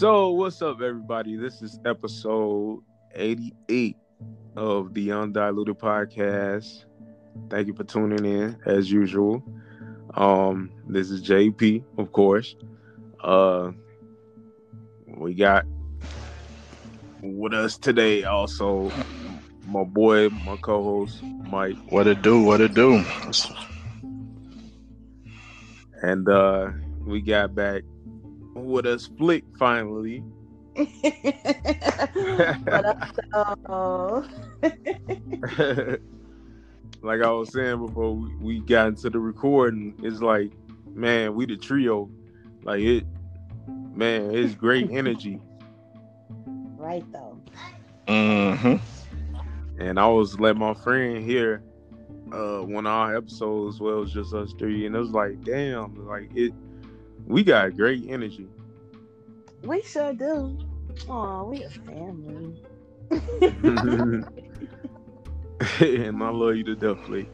So, what's up, everybody? This is episode 88 of the Undiluted Podcast. Thank you for tuning in, as usual. Um, this is JP, of course. Uh, we got with us today also my boy, my co-host Mike. What it do? What it do? And uh, we got back with a split finally. what up, though? like I was saying before we, we got into the recording, it's like, man, we the trio. Like it, man, it's great energy. Right though. Mm-hmm. And I was let my friend hear uh one of our episodes where it was just us three, and it was like, damn, like it we got great energy. We sure do. Aw, we a family. and I love you to death, Lee.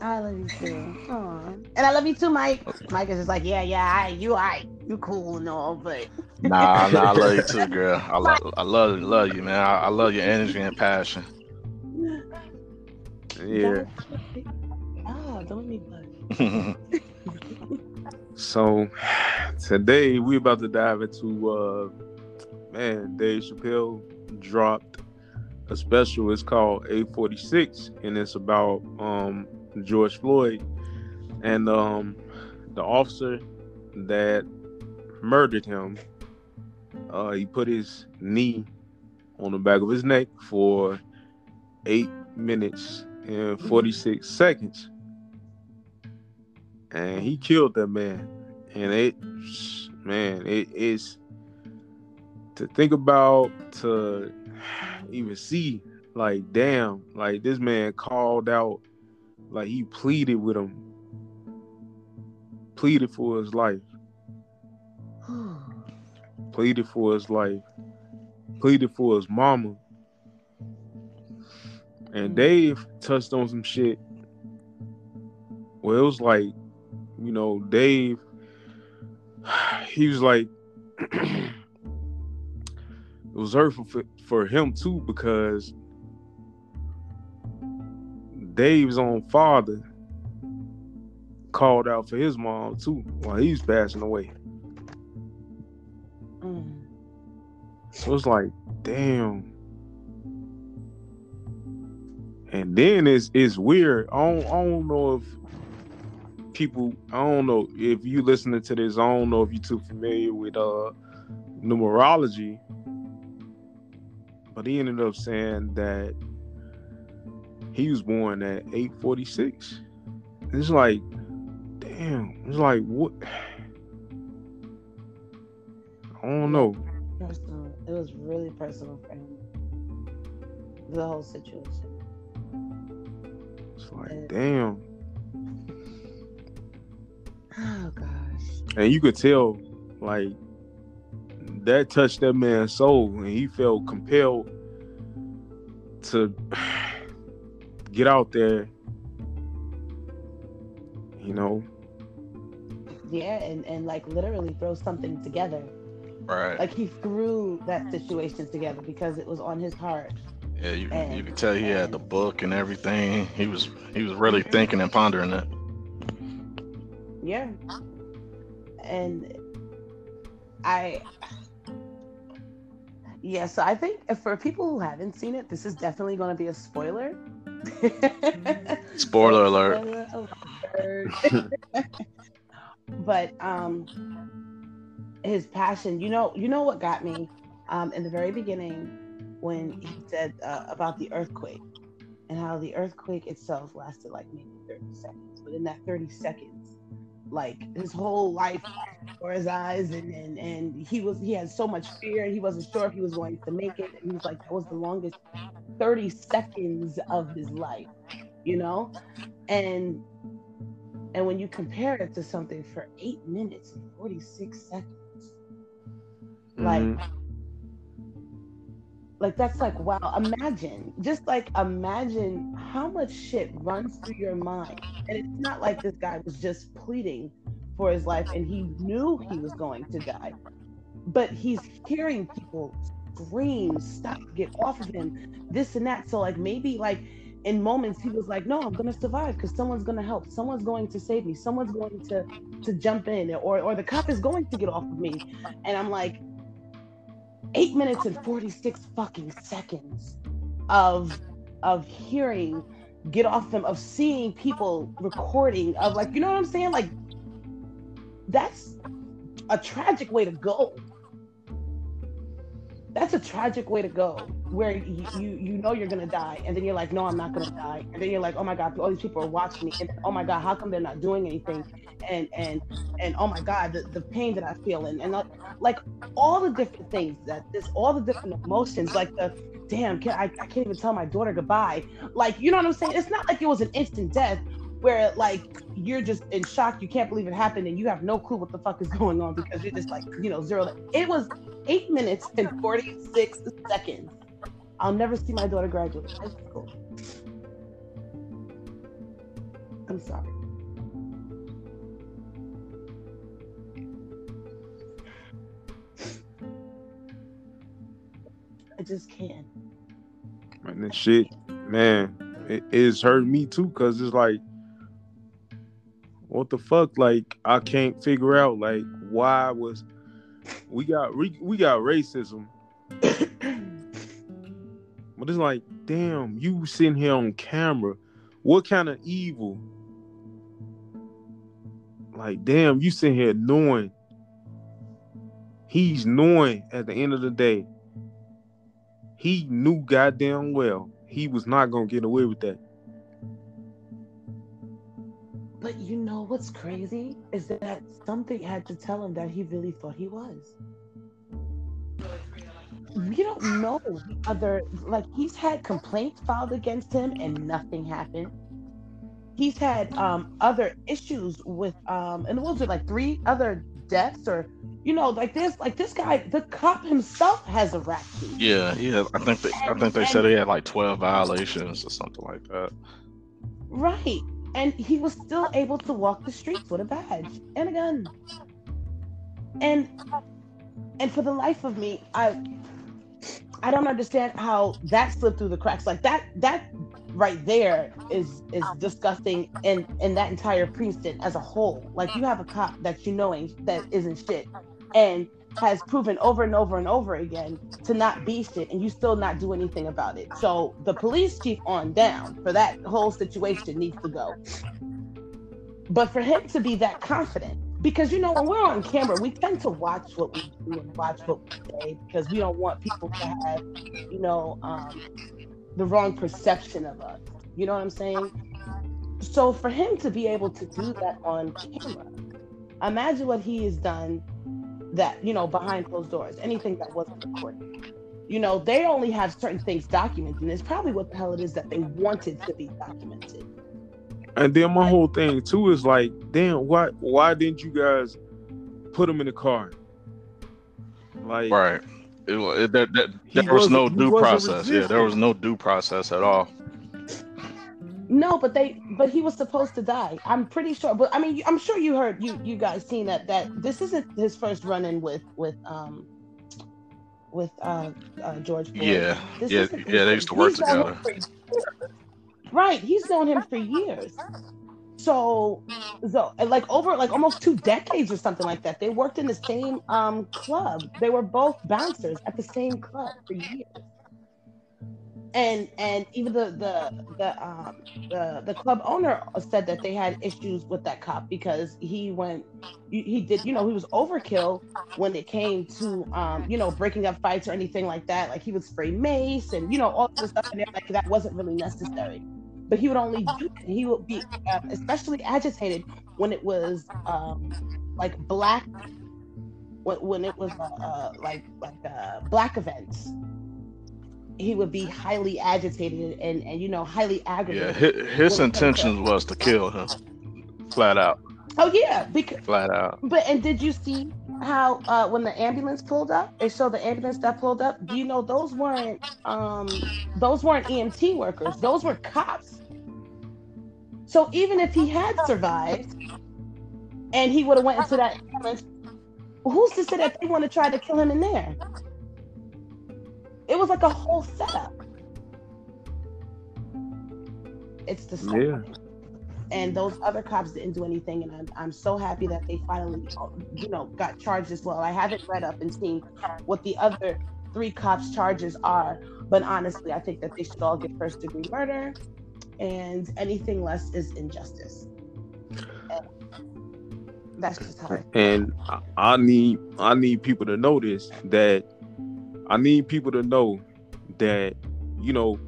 I love you too. Aw. And I love you too, Mike. Mike is just like, yeah, yeah, I, you, I, you cool and all, but Nah, nah, I love you too, girl. I, lo- I love, love you, man. I, I love your energy and passion. Yeah. Ah, don't make me blush. So today we about to dive into uh man, Dave Chappelle dropped a special. It's called 8:46 and it's about um George Floyd and um the officer that murdered him. Uh he put his knee on the back of his neck for eight minutes and 46 seconds and he killed that man. And it, man, it is to think about to even see, like, damn, like this man called out, like he pleaded with him, pleaded for his life, pleaded for his life, pleaded for his mama. And Dave touched on some shit. Well, it was like you know, Dave, he was like, it was hurtful for, for him too because Dave's own father called out for his mom too while he was passing away. Mm. So it's like, damn. And then it's it's weird. I don't, I don't know if people i don't know if you listening to this i don't know if you're too familiar with uh numerology but he ended up saying that he was born at 846 it's like damn it's like what i don't know Personal. It was really personal for him. The whole situation. it's like damn Oh gosh. and you could tell like that touched that man's soul and he felt compelled to get out there you know Yeah, and, and like literally throw something together. right. Like he threw that situation together because it was on his heart. yeah, you, you and- can tell he had the book and everything. He was he was really thinking and pondering it. Yeah. And I yeah, so I think if for people who haven't seen it, this is definitely going to be a spoiler. Spoiler alert. Spoiler alert. but um his passion, you know, you know what got me um in the very beginning when he said uh, about the earthquake and how the earthquake itself lasted like maybe 30 seconds, but in that 30 seconds like his whole life before his eyes and, and and he was he had so much fear and he wasn't sure if he was going to make it and he was like that was the longest 30 seconds of his life you know and and when you compare it to something for eight minutes and 46 seconds like Mhm. Like that's like wow imagine just like imagine how much shit runs through your mind. And it's not like this guy was just pleading for his life and he knew he was going to die. But he's hearing people scream, stop, get off of him, this and that. So like maybe like in moments he was like, no, I'm gonna survive because someone's gonna help, someone's going to save me, someone's going to to jump in, or or the cop is going to get off of me, and I'm like, eight minutes and 46 fucking seconds of of hearing get off them of seeing people recording of like you know what i'm saying? Like that's a tragic way to go that's a tragic way to go where you, you you know you're gonna die and then you're like no i'm not gonna die. And then you're like oh my god all these people are watching me. And oh my god how come they're not doing anything? And and and oh my god the, the pain that i feel and, and like, all the different things that this all the different emotions like the damn can I, I can't even tell my daughter goodbye. Like you know what i'm saying? It's not like it was an instant death where like you're just in shock, you can't believe it happened, and you have no clue what the fuck is going on because you're just like, you know, zero. It was eight minutes and 46 seconds. I'll never see my daughter graduate high school. I'm sorry. I just can't. And this shit, man, it is hurting me too, cause it's like what the fuck? Like I can't figure out like why was we got we, we got racism. but it's like, damn, you sitting here on camera. What kind of evil? Like, damn, you sitting here knowing he's knowing at the end of the day, he knew goddamn well he was not gonna get away with that. But you know what's crazy is that something had to tell him that he really thought he was. You don't know other like he's had complaints filed against him and nothing happened. He's had um other issues with um and what was it like three other deaths or you know like this like this guy the cop himself has a rap. Yeah, yeah. I think they, I think they and, said he had like twelve violations or something like that. Right and he was still able to walk the streets with a badge and a gun. And and for the life of me i i don't understand how that slipped through the cracks. Like that that right there is is disgusting and and that entire precinct as a whole. Like you have a cop that you know that isn't shit. And has proven over and over and over again to not be shit and you still not do anything about it. So the police chief on down for that whole situation needs to go. But for him to be that confident, because you know when we're on camera, we tend to watch what we do and watch what we say because we don't want people to have, you know, um, the wrong perception of us. You know what I'm saying? So for him to be able to do that on camera, imagine what he has done that you know behind closed doors anything that wasn't recorded. You know they only have certain things documented and it's probably what the hell it is that they wanted to be documented. And then my whole thing too is like damn why why didn't you guys put him in the car? Like right. It, it, there, there, there was no due process. Yeah there was no due process at all no, but they but he was supposed to die. I'm pretty sure. But I mean, I'm sure you heard you you guys seen that that this isn't his first run in with with um with uh, uh George Floyd. Yeah, this yeah, yeah. They used to work together. Right, he's known him for years. So, so like over like almost two decades or something like that. They worked in the same um club. They were both bouncers at the same club for years and and even the the the um the, the club owner said that they had issues with that cop because he went he did you know he was overkill when it came to um you know breaking up fights or anything like that. Like he would spray mace and you know all the stuff there like that wasn't really necessary. But he would only do it he would be uh, especially agitated when it was um like black when, when it was uh, uh like like uh black events he would be highly agitated and, and you know highly aggravated. Yeah, his, his intentions was to kill him, flat out. Oh yeah, because flat out. But and did you see how uh, when the ambulance pulled up, they showed the ambulance that pulled up. Do you know those weren't um, those weren't EMT workers? Those were cops. So even if he had survived, and he would have went into that ambulance who's to say that they want to try to kill him in there? It was like a whole setup. It's the same. yeah. And those other cops didn't do anything, and I'm, I'm so happy that they finally, you know, got charged as well. I haven't read up and seen what the other three cops' charges are, but honestly, I think that they should all get first degree murder, and anything less is injustice. And that's just how. And I need I need people to notice that I need people to know that you know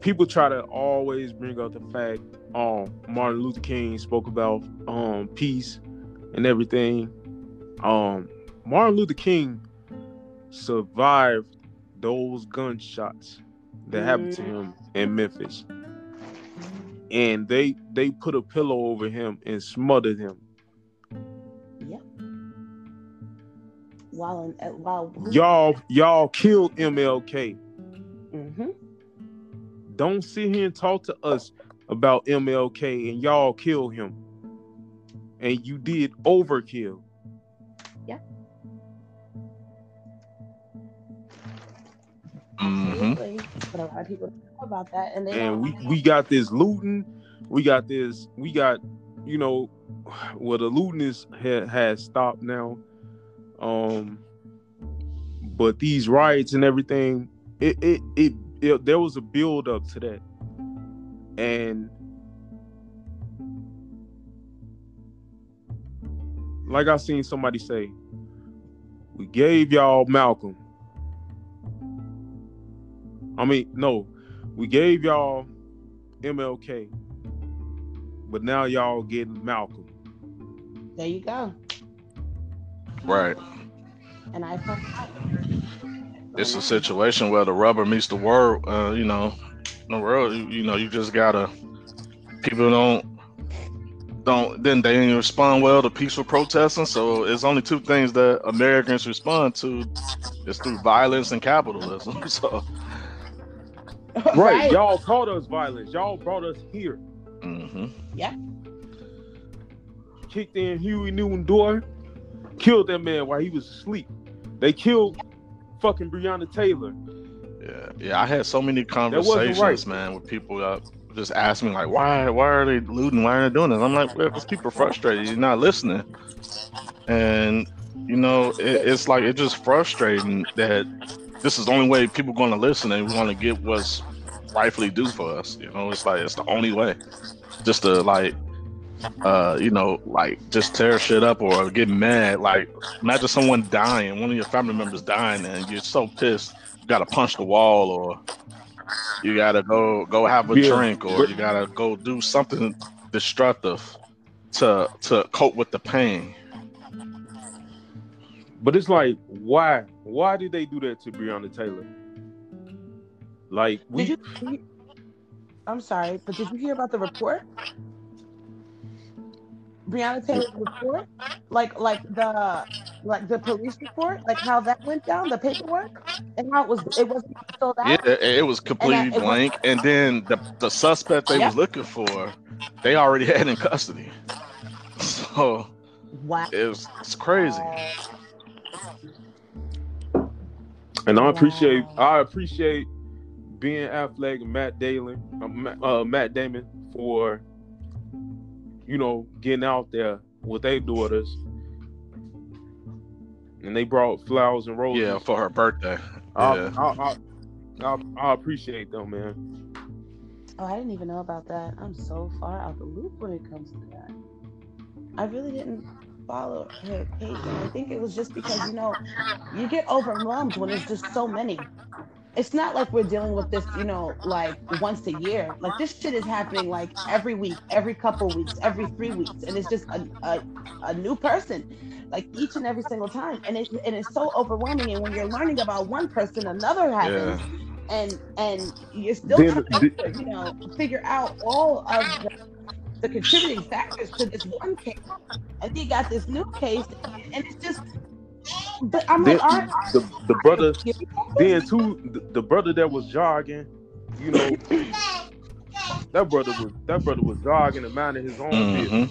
people try to always bring up the fact um Martin Luther King spoke about um peace and everything. Um Martin Luther King survived those gunshots that happened to him in Memphis. And they they put a pillow over him and smothered him. While in, while y'all y'all killed MLK. Mm-hmm. Don't sit here and talk to us about MLK and y'all kill him. And you did overkill. Yeah. Mm-hmm. But a lot of people don't know about that, and they and we we got this looting, we got this, we got, you know, well the looting is ha, has stopped now, um, but these riots and everything, it it it, it there was a build up to that, and like I seen somebody say, we gave y'all Malcolm I mean, no, we gave y'all MLK, but now y'all getting Malcolm. There you go. Right. And I It's a situation where the rubber meets the world. Uh, you know, the world. You know, you just gotta. People don't don't then they didn't respond well to peaceful protesting. So it's only two things that Americans respond to: it's through violence and capitalism. So right. right. Y'all taught us violence. Y'all brought us here. Mm-hmm. Yeah. Kicked in Huey Newton door, killed that man while he was asleep. They killed fucking Breonna Taylor. Yeah, yeah. I had so many conversations, right. man, with people uh, just asking me like, why, why are they looting? Why are they doing this? I'm like, well, because people are frustrated. You're not listening, and you know, it, it's like it's just frustrating that this is the only way people going to listen and we want to get what's rightfully due for us. You know, it's like it's the only way. Just to like uh, you know, like just tear shit up or get mad. Like imagine someone dying, one of your family members dying, and you're so pissed, you gotta punch the wall, or you gotta go go have a yeah. drink, or you gotta go do something destructive to to cope with the pain. But it's like, why? Why did they do that to Breonna Taylor? Like we. Did you, I'm sorry, but did you hear about the report? Breonna Taylor's report, like like the like the police report, like how that went down, the paperwork, and how it was it wasn't filled out. Yeah, it was completely and blank, was, and then the the suspect they yep. was looking for, they already had in custody. So, wow, it was it's crazy. And I appreciate I appreciate Ben Affleck and Matt Damon, uh, Matt Damon for you know getting out there with their daughters, and they brought flowers and roses. Yeah, for her birthday. Yeah. I, I, I, I appreciate them, man. Oh, I didn't even know about that. I'm so far out the loop when it comes to that. I really didn't follow her page, and I think it was just because you know you get overwhelmed when there's just so many it's not like we're dealing with this, you know, like once a year. Like this shit is happening like every week, every couple weeks, every three weeks, and it's just a, a, a new person, like each and every single time, and it's and it's so overwhelming. And when you're learning about one person, another happens, yeah. and and you're still trying to, you know, figure out all of the, the contributing factors to this one case, and you got this new case, and it's just but I'm then, like, the, the brother, then too, the, the brother that was jogging, you know, that brother was that brother was jogging and minding his own mm-hmm. business.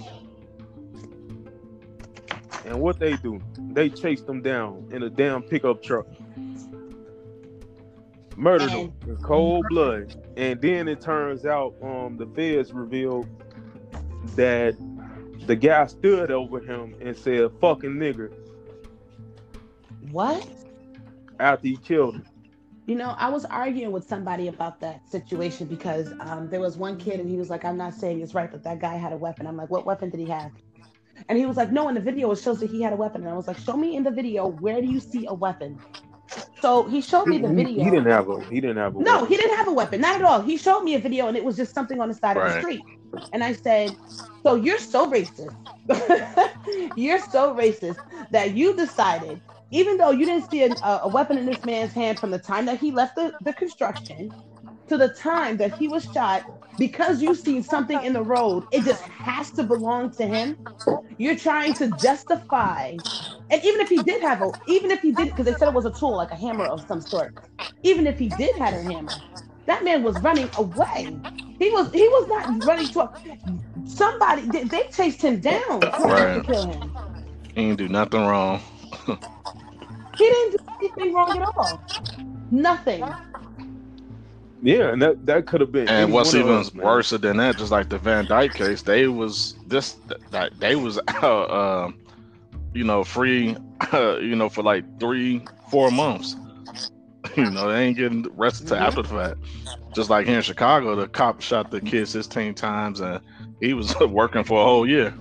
And what they do, they chase them down in a damn pickup truck. Murdered them in cold blood. And then it turns out um the feds revealed that the guy stood over him and said fucking nigger. What? After he killed him. You know, I was arguing with somebody about that situation because um, there was one kid and he was like, I'm not saying it's right, but that guy had a weapon. I'm like, what weapon did he have? And he was like, no, in the video it shows that he had a weapon. And I was like, show me in the video where do you see a weapon? So he showed me the video. He, didn't have a. He didn't have a. No, weapon. he didn't have a weapon. Not at all. He showed me a video and it was just something on the side right. of the street. And I said, so you're so racist. you're so racist that you decided even though you didn't see a, a, weapon in this man's hand from the time that he left the, the construction to the time that he was shot, because you see something in the road, it just has to belong to him. You're trying to justify, and even if he did have a, even if he did, because they said it was a tool, like a hammer of some sort, even if he did have a hammer, that man was running away. He was he was not running to somebody. They chased him down right. to kill him. He didn't do nothing wrong. He didn't do anything wrong at all. Nothing. Yeah, and that that could have been. And what's even us, worse than that, just like the Van Dyke case, they was this that they was out, uh, you know, free, uh, you know, for like three, four months. you know, they ain't getting arrested mm-hmm. after the fact. Just like here in Chicago, the cop shot the kid 16 times, and he was working for a whole year.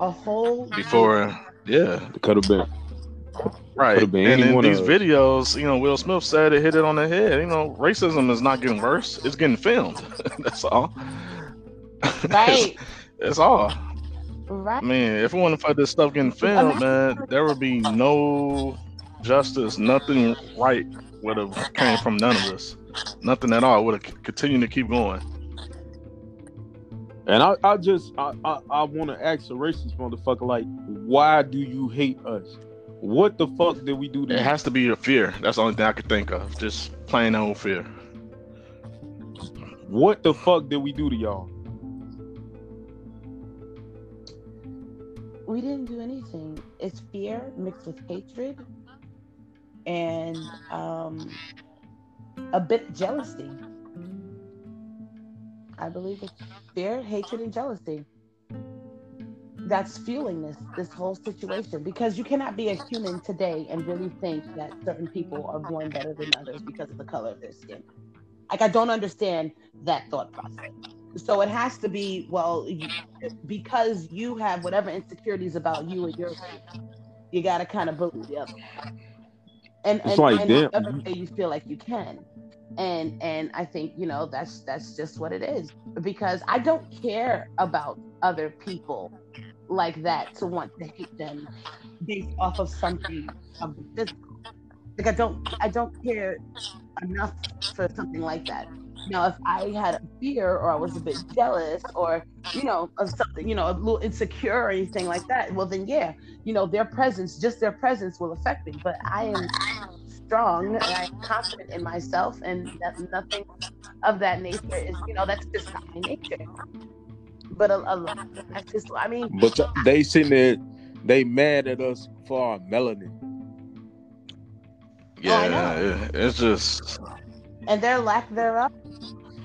A whole before yeah, it could have been. Right. Been and in these of... videos, you know, Will Smith said it hit it on the head. You know, racism is not getting worse; it's getting filmed. That's all. Right. That's all. Right. I mean, if it wasn't for this stuff getting filmed, man, there would be no justice. Nothing right would have came from none of this. Nothing at all. Would have continued to keep going. And I, I just I, I, I want to ask a racist motherfucker like, why do you hate us? What the fuck did we do? To you? it you? has to be a fear. That's the only thing I could think of. Just plain old fear. What the fuck did we do to y'all? We didn't do anything. It's fear mixed with hatred and um, a bit jealousy. I believe it's fear, hatred, and jealousy. That's fueling this this whole situation because you cannot be a human today and really think that certain people are born better than others because of the color of their skin. Like I don't understand that thought process. So it has to be well you, because you have whatever insecurities about you and your you got to kind of bully the other. And it's and, like and damn. you feel like you can and and i think you know that's that's just what it is. Because i don't care about other people like that to want to hate them based off of something of physical. Like i don't i don't care enough for something like that. Now if i had a fear or i was a bit jealous or you know of something you know a little insecure or anything like that well then yeah you know their presence just their presence will affect me. But i am strong and I'm confident in myself, and that nothing of that nature is, you know, that's just not my nature. But a, a lot, that's just, I mean. But they sitting there, they mad at us for our melanin. Oh, yeah, oh, it's just. And their lack thereof.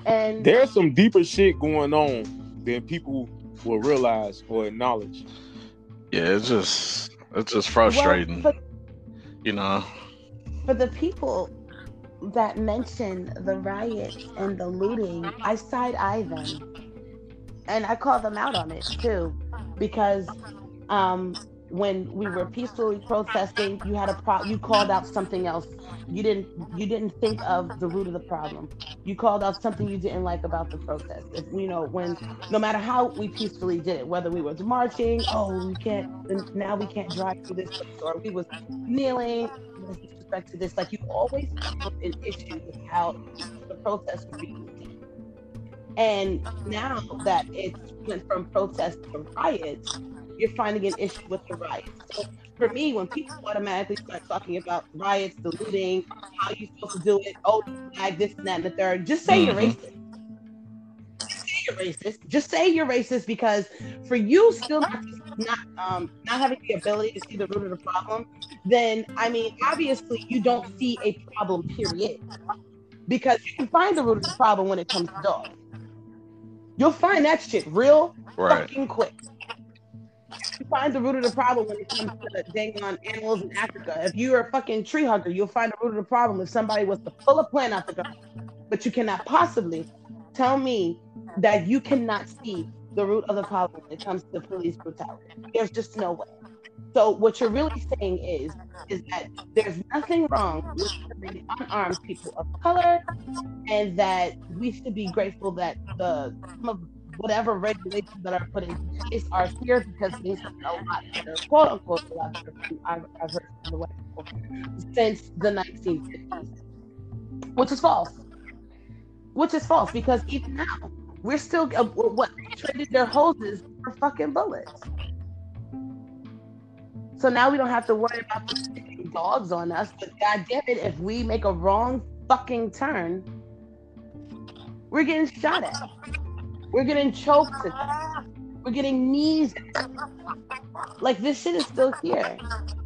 And there's some deeper shit going on than people will realize or acknowledge. Yeah, it's just it's just frustrating. Well, but, you know for the people that mention the riots and the looting, I side eye them. And I call them out on it too, because um, when we were peacefully protesting, you had a pro- you called out something else. You didn't you didn't think of the root of the problem. You called out something you didn't like about the protest. If, you know when no matter how we peacefully did it, whether we was marching, oh we can't now we can't drive through this, or we was kneeling, respect to this, like you always have an issue with how the protest was being And now that it's went from protest to riots, you're finding an issue with the riots. So for me, when people automatically start talking about riots, the looting, how you supposed to do it, oh, like this and that and the third, just say mm-hmm. you're racist. You're racist. Just say you're racist because for you still not um not having the ability to see the root of the problem, then I mean obviously you don't see a problem. Period. Because you can find the root of the problem when it comes to dogs. You'll find that shit real right. fucking quick. You find the root of the problem when it comes to dang on animals in Africa. If you're a fucking tree hugger, you'll find the root of the problem if somebody was to pull a plant out the ground. But you cannot possibly tell me that you cannot see the root of the problem when it comes to police brutality. There's just no way. So what you're really saying is is that there's nothing wrong with unarmed people of color, and that we should be grateful that the some of whatever regulations that are put in place are here because things have been a lot better, quote unquote, a lot better. I've, I've heard from the West since the 1950s, which is false. Which is false because even now we're still uh, what traded their hoses for fucking bullets. So now we don't have to worry about the dogs on us. But god damn it, if we make a wrong fucking turn, we're getting shot at. We're getting choked death. We're getting knees. Like this shit is still here.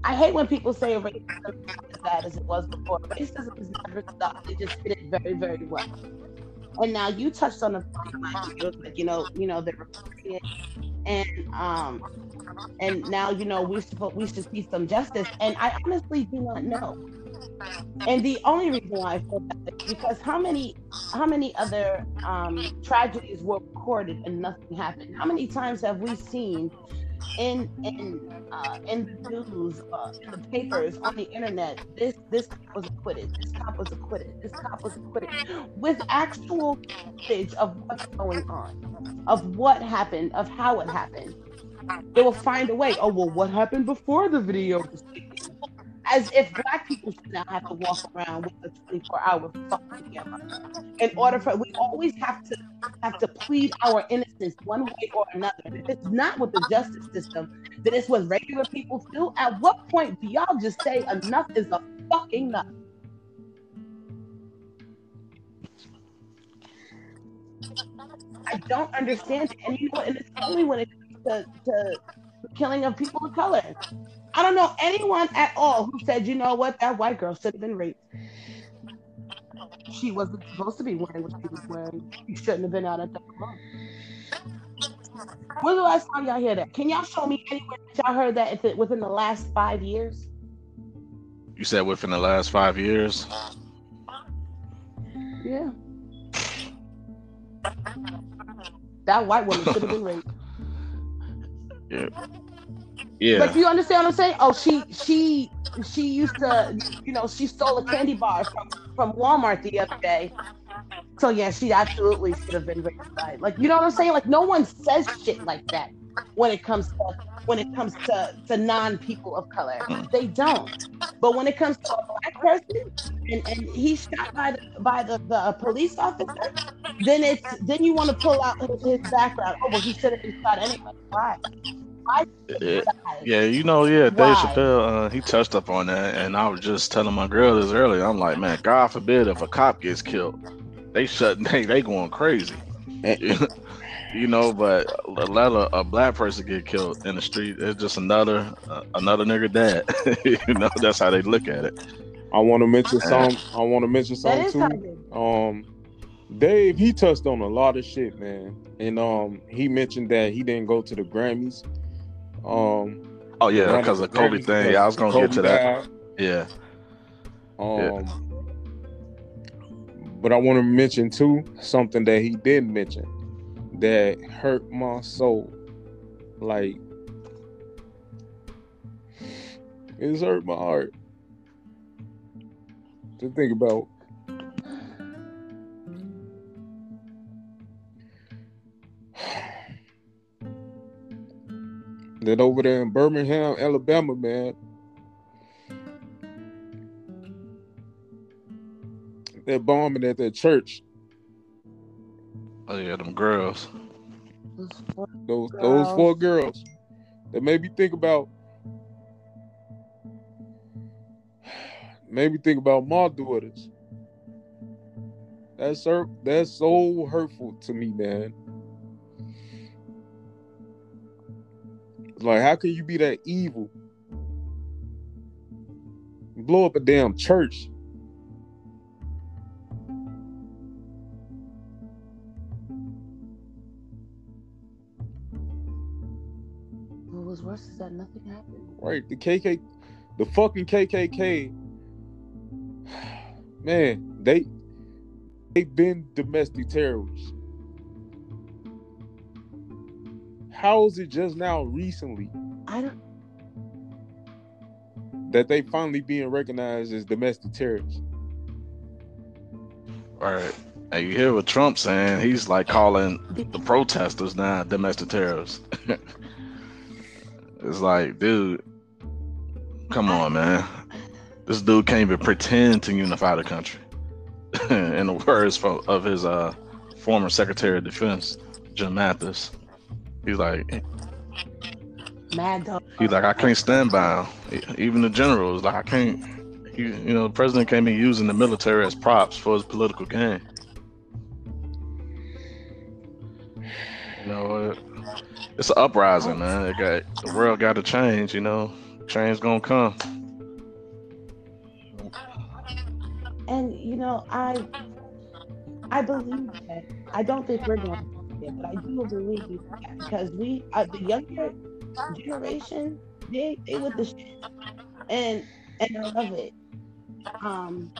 I hate when people say racism is as bad as it was before. Racism has never stopped. They just did it very, very well. And now you touched on the like you know, you know, they're and um, and now you know we should we should see some justice. And I honestly do not know. And the only reason why I feel that is because how many how many other um, tragedies were recorded and nothing happened? How many times have we seen in in uh, in the news, uh, in the papers, on the internet, this this was acquitted, this cop was acquitted, this cop was acquitted, with actual footage of what's going on, of what happened, of how it happened they will find a way. Oh well, what happened before the video was As if black people should not have to walk around with a 24 hour fucking camera. In order for we always have to have to plead our innocence one way or another. If it's not with the justice system, then it's what regular people do. At what point do y'all just say enough is a fucking enough? I don't understand it. And you know, and it's only when it to, to killing of people of color. I don't know anyone at all who said, you know what, that white girl should have been raped. She wasn't supposed to be wearing what she was wearing. She shouldn't have been out at that club. When's the last time y'all hear that? Can y'all show me anywhere that y'all heard that within the last five years? You said within the last five years? Yeah. That white woman should have been raped. Yeah. Yeah. Like you understand what I'm saying? Oh, she she she used to, you know, she stole a candy bar from from Walmart the other day. So yeah, she absolutely should have been raped. Like you know what I'm saying? Like no one says shit like that when it comes to when it comes to, to non people of color. They don't. But when it comes to a black person and, and he's shot by the by the, the uh, police officer, then it's then you want to pull out his, his background. Oh well he should have been shot anyway. Why? Yeah, yeah, you know, yeah, Dave Chappelle, uh, he touched up on that, and I was just telling my girl this earlier. I'm like, man, God forbid if a cop gets killed, they shut, they they going crazy. you know, but let a, a, black person get killed in the street, it's just another uh, another nigga dead. you know, that's how they look at it. I want to mention some. I want to mention something too. Um, Dave, he touched on a lot of shit, man, and um, he mentioned that he didn't go to the Grammys. Um, oh yeah, because of the Kobe thing. Yeah, I was gonna Kobe get to that. Died. Yeah. Um. Yeah. But I want to mention too something that he did mention that hurt my soul. Like it's hurt my heart to think about. That over there in Birmingham, Alabama, man. They're bombing at that church Oh yeah, them girls. Those those four girls that made me think about maybe think about my daughters. That's that's so hurtful to me, man. Like, how can you be that evil? Blow up a damn church. What was worse is that nothing happened. Right, the KK, the fucking KKK. Man, they they've been domestic terrorists. How is it just now recently? I don't that they finally being recognized as domestic terrorists. All right. And you hear what Trump saying? He's like calling the protesters now domestic terrorists. it's like, dude, come on, man. This dude can't even pretend to unify the country. In the words of his uh, former Secretary of Defense, Jim Mattis. He's like, mad dog. He's like, I can't stand by him. Even the generals, like, I can't. He, you know, the president can't be using the military as props for his political gain. You know, it, it's an uprising, man. It got the world got to change. You know, change gonna come. And you know, I I believe that. I don't think we're going but I do believe that because we, uh, the younger generation, they they with the shit, and and I love it. Um,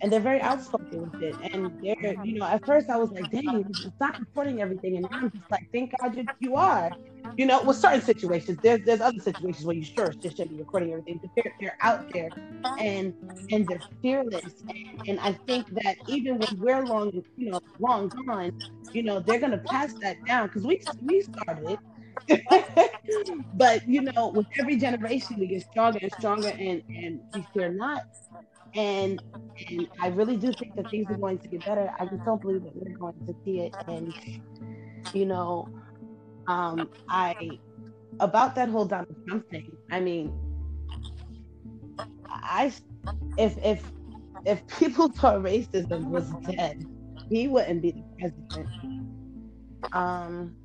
and they're very outspoken with it. And they're, you know, at first I was like, dang, stop reporting everything. And now I'm just like, thank God you, you are. You know, with certain situations, there's there's other situations where you sure just shouldn't be recording everything, but they're, they're out there and and they're fearless. And, and I think that even when we're long, you know, long gone, you know, they're gonna pass that down because we we started but you know, with every generation, we get stronger and stronger, and and we fear not. And and I really do think that things are going to get better. I just don't believe that we're going to see it. And you know, um, I about that whole Donald Trump thing. I mean, I if if if people thought racism was dead, he wouldn't be the president. Um,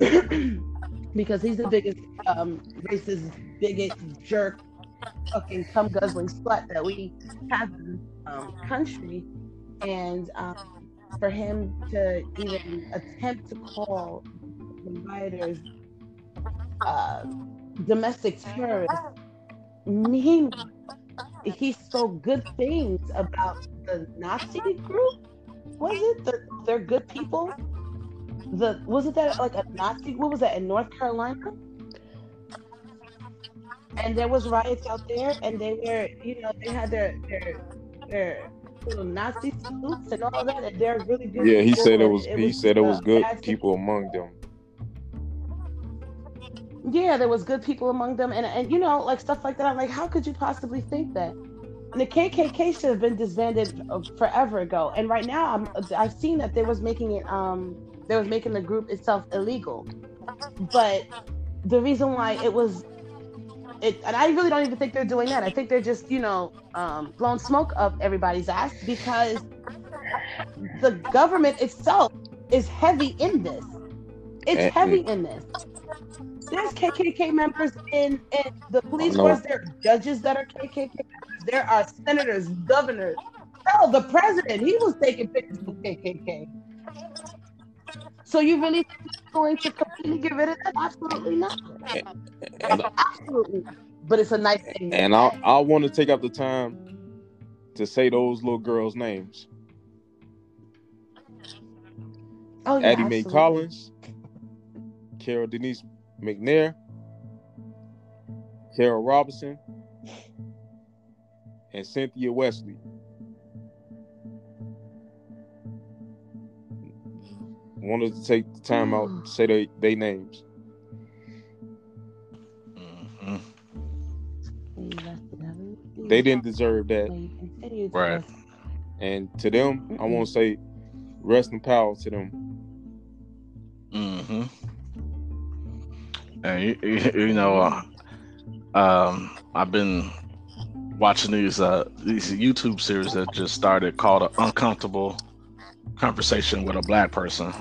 because he's the biggest um, racist, bigot, jerk, fucking cum guzzling slut that we have in um, country. And um, for him to even attempt to call the rioters uh, domestic terrorists, meanwhile, he spoke good things about the Nazi group. Was it? The, they're good people the was it that like a Nazi? What was that in North Carolina? And there was riots out there, and they were, you know, they had their their their little Nazi suits and all that, and they're really good. Yeah, he said it was. It he was, said it was good people among them. Yeah, there was good people among them, and and you know, like stuff like that. I'm like, how could you possibly think that? And the KKK should have been disbanded uh, forever ago. And right now, I'm, I've seen that they was making it um they was making the group itself illegal. But the reason why it was it, and I really don't even think they're doing that. I think they're just, you know, um, blowing smoke up everybody's ass because the government itself is heavy in this. It's heavy in this. There's KKK members in, in the police force. There are judges that are KKK members. There are senators, governors. Hell, the president, he was taking pictures with KKK. So you really going to completely get rid of that? Absolutely not. And, Absolutely. But it's a nice thing. And I I want to take up the time to say those little girls' names. Oh, yeah, Addie Mae Collins, Carol Denise McNair, Carol Robinson, and Cynthia Wesley. Wanted to take the time out and say they, they names. Mm-hmm. They didn't deserve that. Right. And to them, I want to say rest in power to them. Mm-hmm. And you, you know, uh, um, I've been watching these uh, these YouTube series that just started called "An Uncomfortable Conversation with a Black Person,"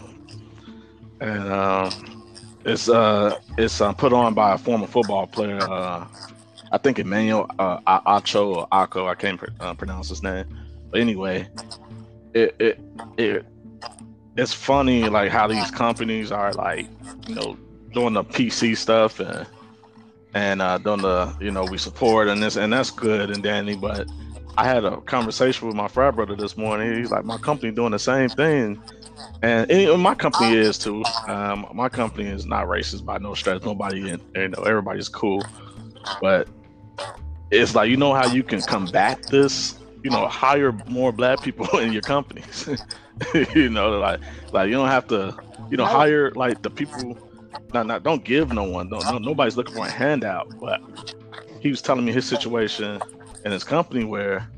and uh, It's uh, it's uh, put on by a former football player. Uh, I think Emmanuel uh, Acho or Akko. I can't pr- uh, pronounce his name. But anyway, it it it it's funny like how these companies are like you know doing the PC stuff and and uh, doing the you know we support and this and that's good and Danny, but I had a conversation with my frat brother this morning. He's like, my company doing the same thing, and, and my company is too. Um, my company is not racist by no stretch. Nobody, in, you know, everybody's cool, but it's like you know how you can combat this. You know, hire more black people in your companies. you know, like like you don't have to. You know, hire like the people. Not not don't give no one. No, no nobody's looking for a handout. But he was telling me his situation in his company where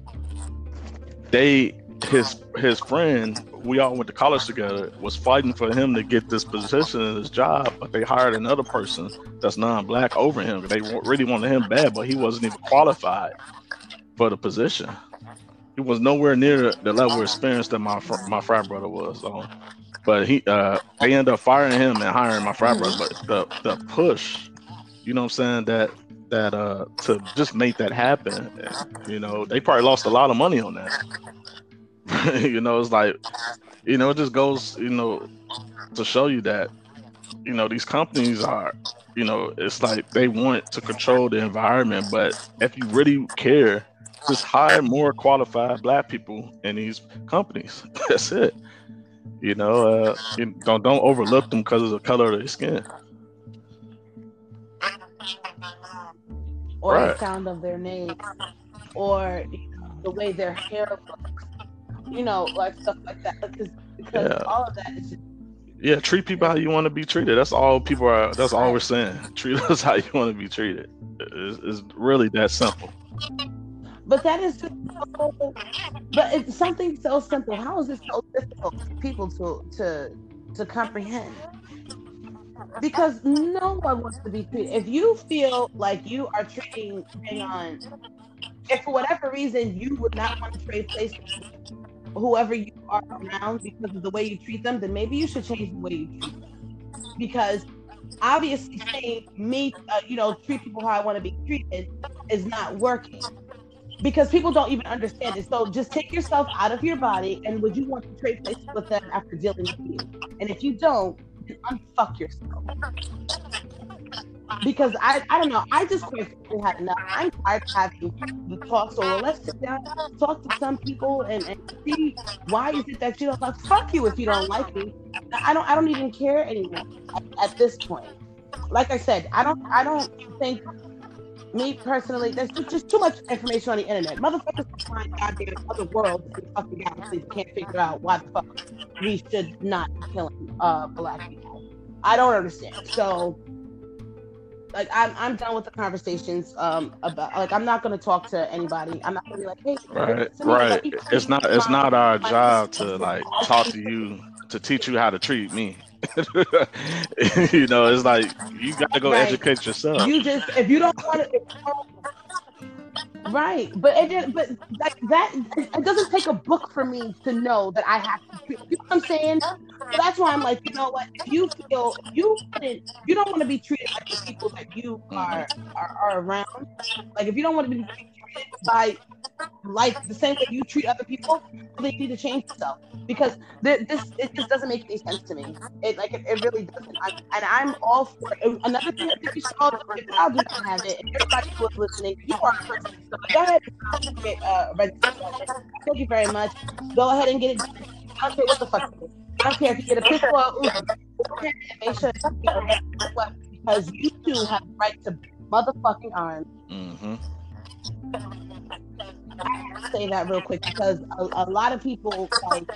they his his friend we all went to college together was fighting for him to get this position in his job but they hired another person that's non-black over him they really wanted him bad but he wasn't even qualified for the position he was nowhere near the level of experience that my my frat brother was so but he uh they ended up firing him and hiring my frat brother but the the push you know what i'm saying that that uh to just make that happen. You know, they probably lost a lot of money on that. you know, it's like, you know, it just goes, you know, to show you that, you know, these companies are, you know, it's like they want to control the environment, but if you really care, just hire more qualified black people in these companies. That's it. You know, uh, don't don't overlook them because of the color of their skin. or right. the sound of their name or you know, the way their hair looks, you know, like stuff like that. Because because yeah. all of that is just yeah, treat people how you want to be treated. That's all people are. That's all we're saying. Treat us how you want to be treated. It's, it's really that simple. But that is, so, but it's something so simple. How is it so difficult for people to to to comprehend? because no one wants to be treated. If you feel like you are treating hang on, if for whatever reason you would not want to trade places whoever you are around because of the way you treat them, then maybe you should change the way you treat them. Because obviously saying me, uh, you know, treat people how I want to be treated is not working. Because people don't even understand it. So just take yourself out of your body and would you want to trade places with them after dealing with you? And if you don't, then unfuck yourself. Because I, I don't know, I just frankly had enough. I'm tired of having the talk. So well, let's sit down, talk to some people, and, and see why is it that you don't like. Fuck you if you don't like me. I don't I don't even care anymore at, at this point. Like I said, I don't I don't think me personally, there's just too much information on the internet. Motherfuckers find goddamn other worlds and fucking galaxies can't figure out why the fuck we should not be killing uh, black people. I don't understand. So, like, I'm I'm done with the conversations um about like I'm not gonna talk to anybody. I'm not gonna be like, hey, right, right. It's not it's not our job to like talk to you to teach you how to treat me. you know, it's like you got to go right. educate yourself. You just if you don't want to. Right, but it did, but like that it doesn't take a book for me to know that I have to. You know what I'm saying? So that's why I'm like, you know what? You feel you you don't want to be treated like the people that you are, are are around. Like if you don't want to be by life the same way you treat other people, they need to change yourself because th- this it just doesn't make any sense to me. It like it, it really doesn't. I'm, and I'm all for it. Another thing that you saw, if I not have it, and everybody who is listening, you are a person. So go ahead and get uh, registered. Thank you very much. Go ahead and get it. I care what the fuck. I don't care if you get a pistol or and make sure it's because you too have the right to motherfucking arms. Mm-hmm. Say that real quick because a, a lot of people like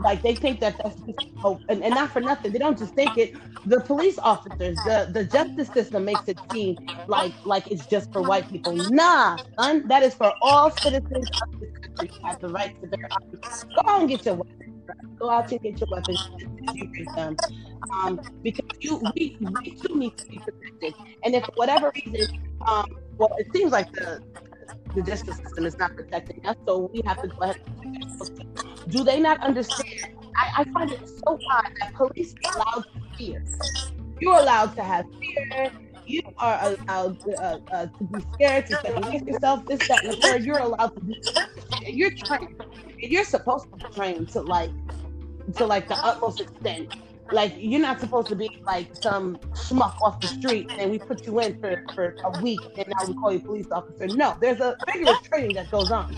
like they think that that's just, oh, and, and not for nothing. They don't just think it. The police officers, the the justice system makes it seem like like it's just for white people. Nah, that is for all citizens of this country have the right to bear arms. Go out and get your weapons. Go out and get your weapons. Um, because you we, we too need to be protected. And if for whatever reason, um, well, it seems like the the justice system is not protecting us, so we have to go ahead. Do they not understand? I, I find it so odd that police are allowed to fear. You're allowed to have fear. You are allowed to, uh, uh, to be scared, to second yourself, this, that, and the third. You're allowed to be. You're trained. You're supposed to be trained to like, to like the utmost extent. Like you're not supposed to be like some schmuck off the street and we put you in for, for a week and now we call you police officer. No, there's a rigorous training that goes on.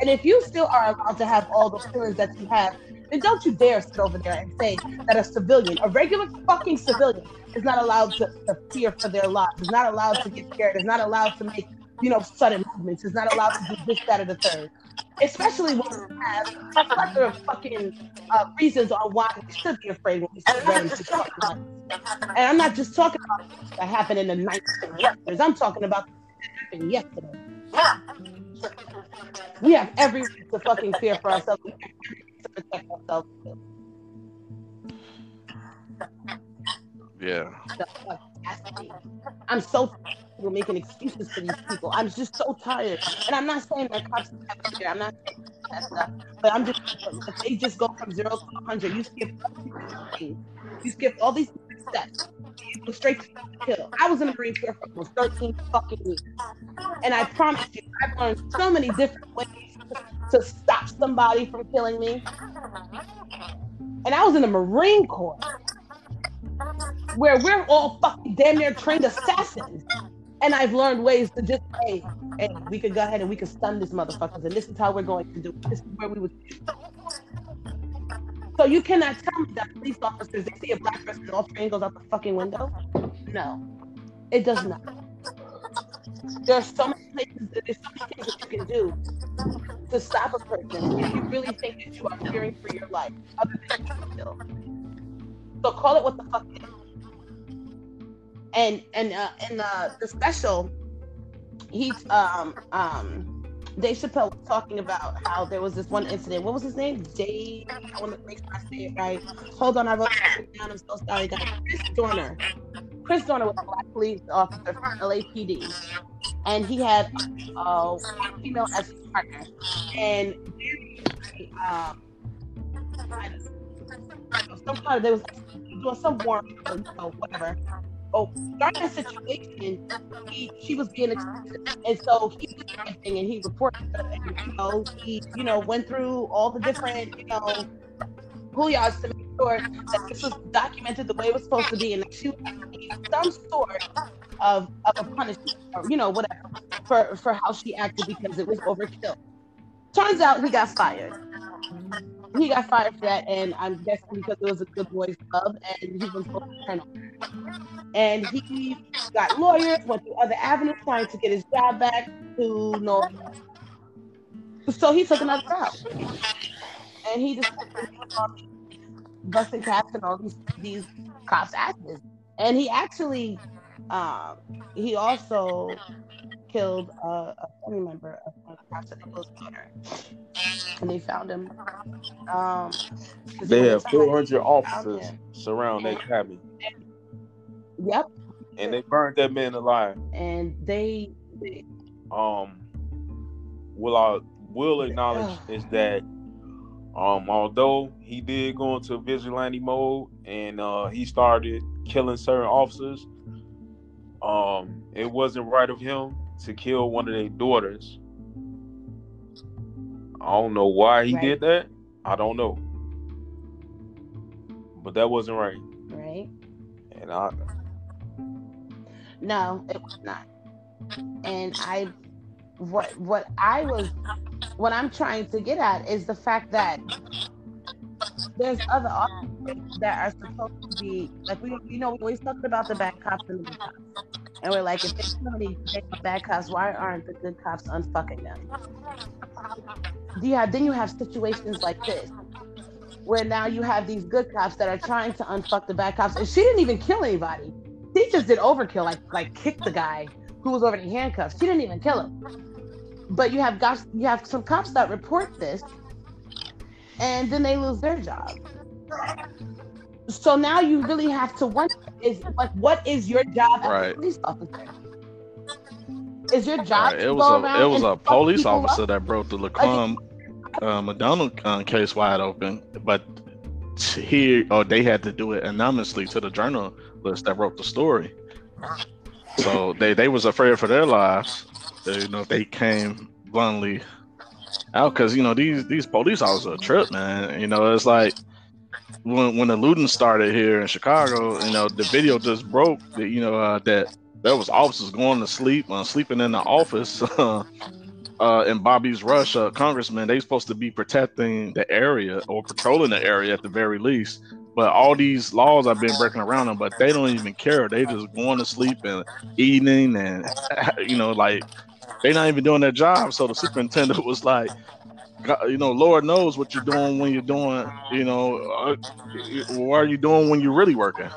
And if you still are allowed to have all the feelings that you have then don't you dare sit over there and say that a civilian, a regular fucking civilian, is not allowed to, to fear for their lives, is not allowed to get scared, is not allowed to make, you know, sudden movements, is not allowed to do this, that, or the third. Especially when we have a plethora of fucking uh, reasons on why we should be afraid when we see ready to talk about And I'm not just talking about that happened in the 1900s. I'm talking about that happened yesterday. We have every reason to fucking fear for ourselves protect ourselves. Yeah. I'm so we're making excuses for these people. I'm just so tired. And I'm not saying that cops have I'm not saying that stuff. But I'm just they just go from zero to 100, you skip you skip all these steps. You go straight to the kill. I was in the Marine Corps for almost 13 fucking years. And I promise you, I've learned so many different ways to stop somebody from killing me. And I was in the Marine Corps, where we're all fucking damn near trained assassins. And I've learned ways to just, hey, hey, we could go ahead and we could stun these motherfuckers, and this is how we're going to do it. This is where we would. So you cannot tell me that police officers they see a black person all train goes out the fucking window. No, it does not. There are so many places, that, there's so many things that you can do to stop a person if you really think that you are fearing for your life, other than kill. So call it what the fuck it is. And and uh, in uh, the special, he's um um Dave Chappelle was talking about how there was this one incident. What was his name? Dave. I want to make sure I say it right. Hold on, I wrote it down. I'm so sorry, guys. Chris Dorner. Chris Dorner was a black police officer from LAPD, and he had a uh, female as his partner. And um, some of there was doing some work, or, whatever. Oh, during that situation, he, she was being. And so he did everything and he reported. And, you know, he, you know, went through all the different, you know, Booyahs to make sure that this was documented the way it was supposed to be and that she was some sort of, of a punishment or, you know, whatever for, for how she acted because it was overkill. Turns out he got fired. He got fired for that, and I'm guessing because it was a good boys club and he was supposed to turn And he got lawyers, went through other avenues trying to get his job back to no. So he took another job and he just busting caps and all these these cops' asses. And he actually, um, he also killed a, a family member of one of the the Post and they found him. Um, they have 400 officers surround that cabin. Yep. And they burned that man alive. And they, they um, will I will acknowledge is that um, although he did go into vigilante mode and uh, he started killing certain officers, um, it wasn't right of him to kill one of their daughters. I don't know why he right. did that. I don't know, but that wasn't right. Right. And I. No, it was not. And I, what what I was what I'm trying to get at is the fact that there's other officers that are supposed to be like we you know we always talking about the bad cops and the good cops. And we're like, if there's so many bad cops, why aren't the good cops unfucking them? Yeah, then you have situations like this where now you have these good cops that are trying to unfuck the bad cops. And she didn't even kill anybody. She just did overkill, like like kick the guy who was already handcuffed. She didn't even kill him but you have got you have some cops that report this and then they lose their job so now you really have to wonder is like what is your job as right. a police officer is your job right. it was a it was a police officer up? that broke the Laquan uh, McDonald uh, case wide open but here or they had to do it anonymously to the journalist that wrote the story. So they they was afraid for their lives. They, you know, they came bluntly out because you know these these police officers are a trip, man. You know, it's like when when the looting started here in Chicago, you know, the video just broke that you know uh, that there was officers going to sleep, uh, sleeping in the office. uh, in Bobby's Rush, uh, congressman, they supposed to be protecting the area or patrolling the area at the very least. But all these laws I've been breaking around them, but they don't even care. They just going to sleep and eating, and you know, like they're not even doing their job. So the superintendent was like, you know, Lord knows what you're doing when you're doing, you know, uh, what are you doing when you're really working?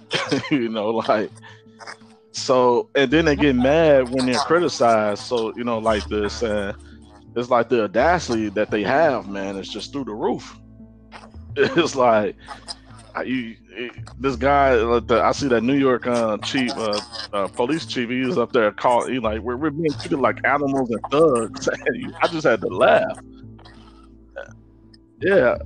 you know, like so, and then they get mad when they're criticized. So, you know, like this, uh, it's like the audacity that they have, man. It's just through the roof. It's like you, this guy. I see that New York uh, chief, uh, uh, police chief. He was up there calling. He like, we're, we're being treated like animals and thugs. I just had to laugh. Yeah,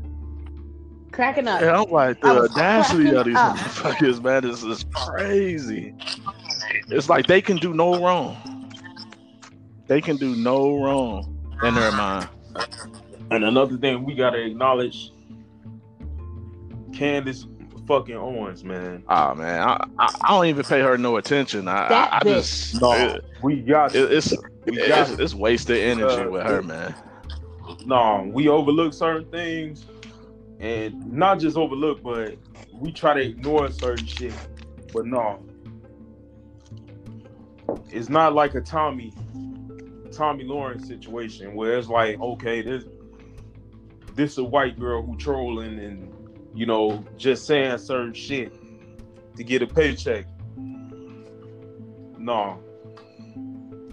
cracking up. Yeah, I'm like the audacity of these motherfuckers, man. This is crazy. It's like they can do no wrong. They can do no wrong in their mind. And another thing we gotta acknowledge, Candace fucking Owens, man. Ah man, I, I, I don't even pay her no attention. I, I, I just no, it, we got it, it's we got it's, it's, wasted energy uh, with her, man. No, we overlook certain things, and not just overlook, but we try to ignore certain shit. But no, it's not like a Tomi, Tomi Lahren situation where it's like, okay, this this a white girl who trolling and you know just saying certain shit to get a paycheck. No.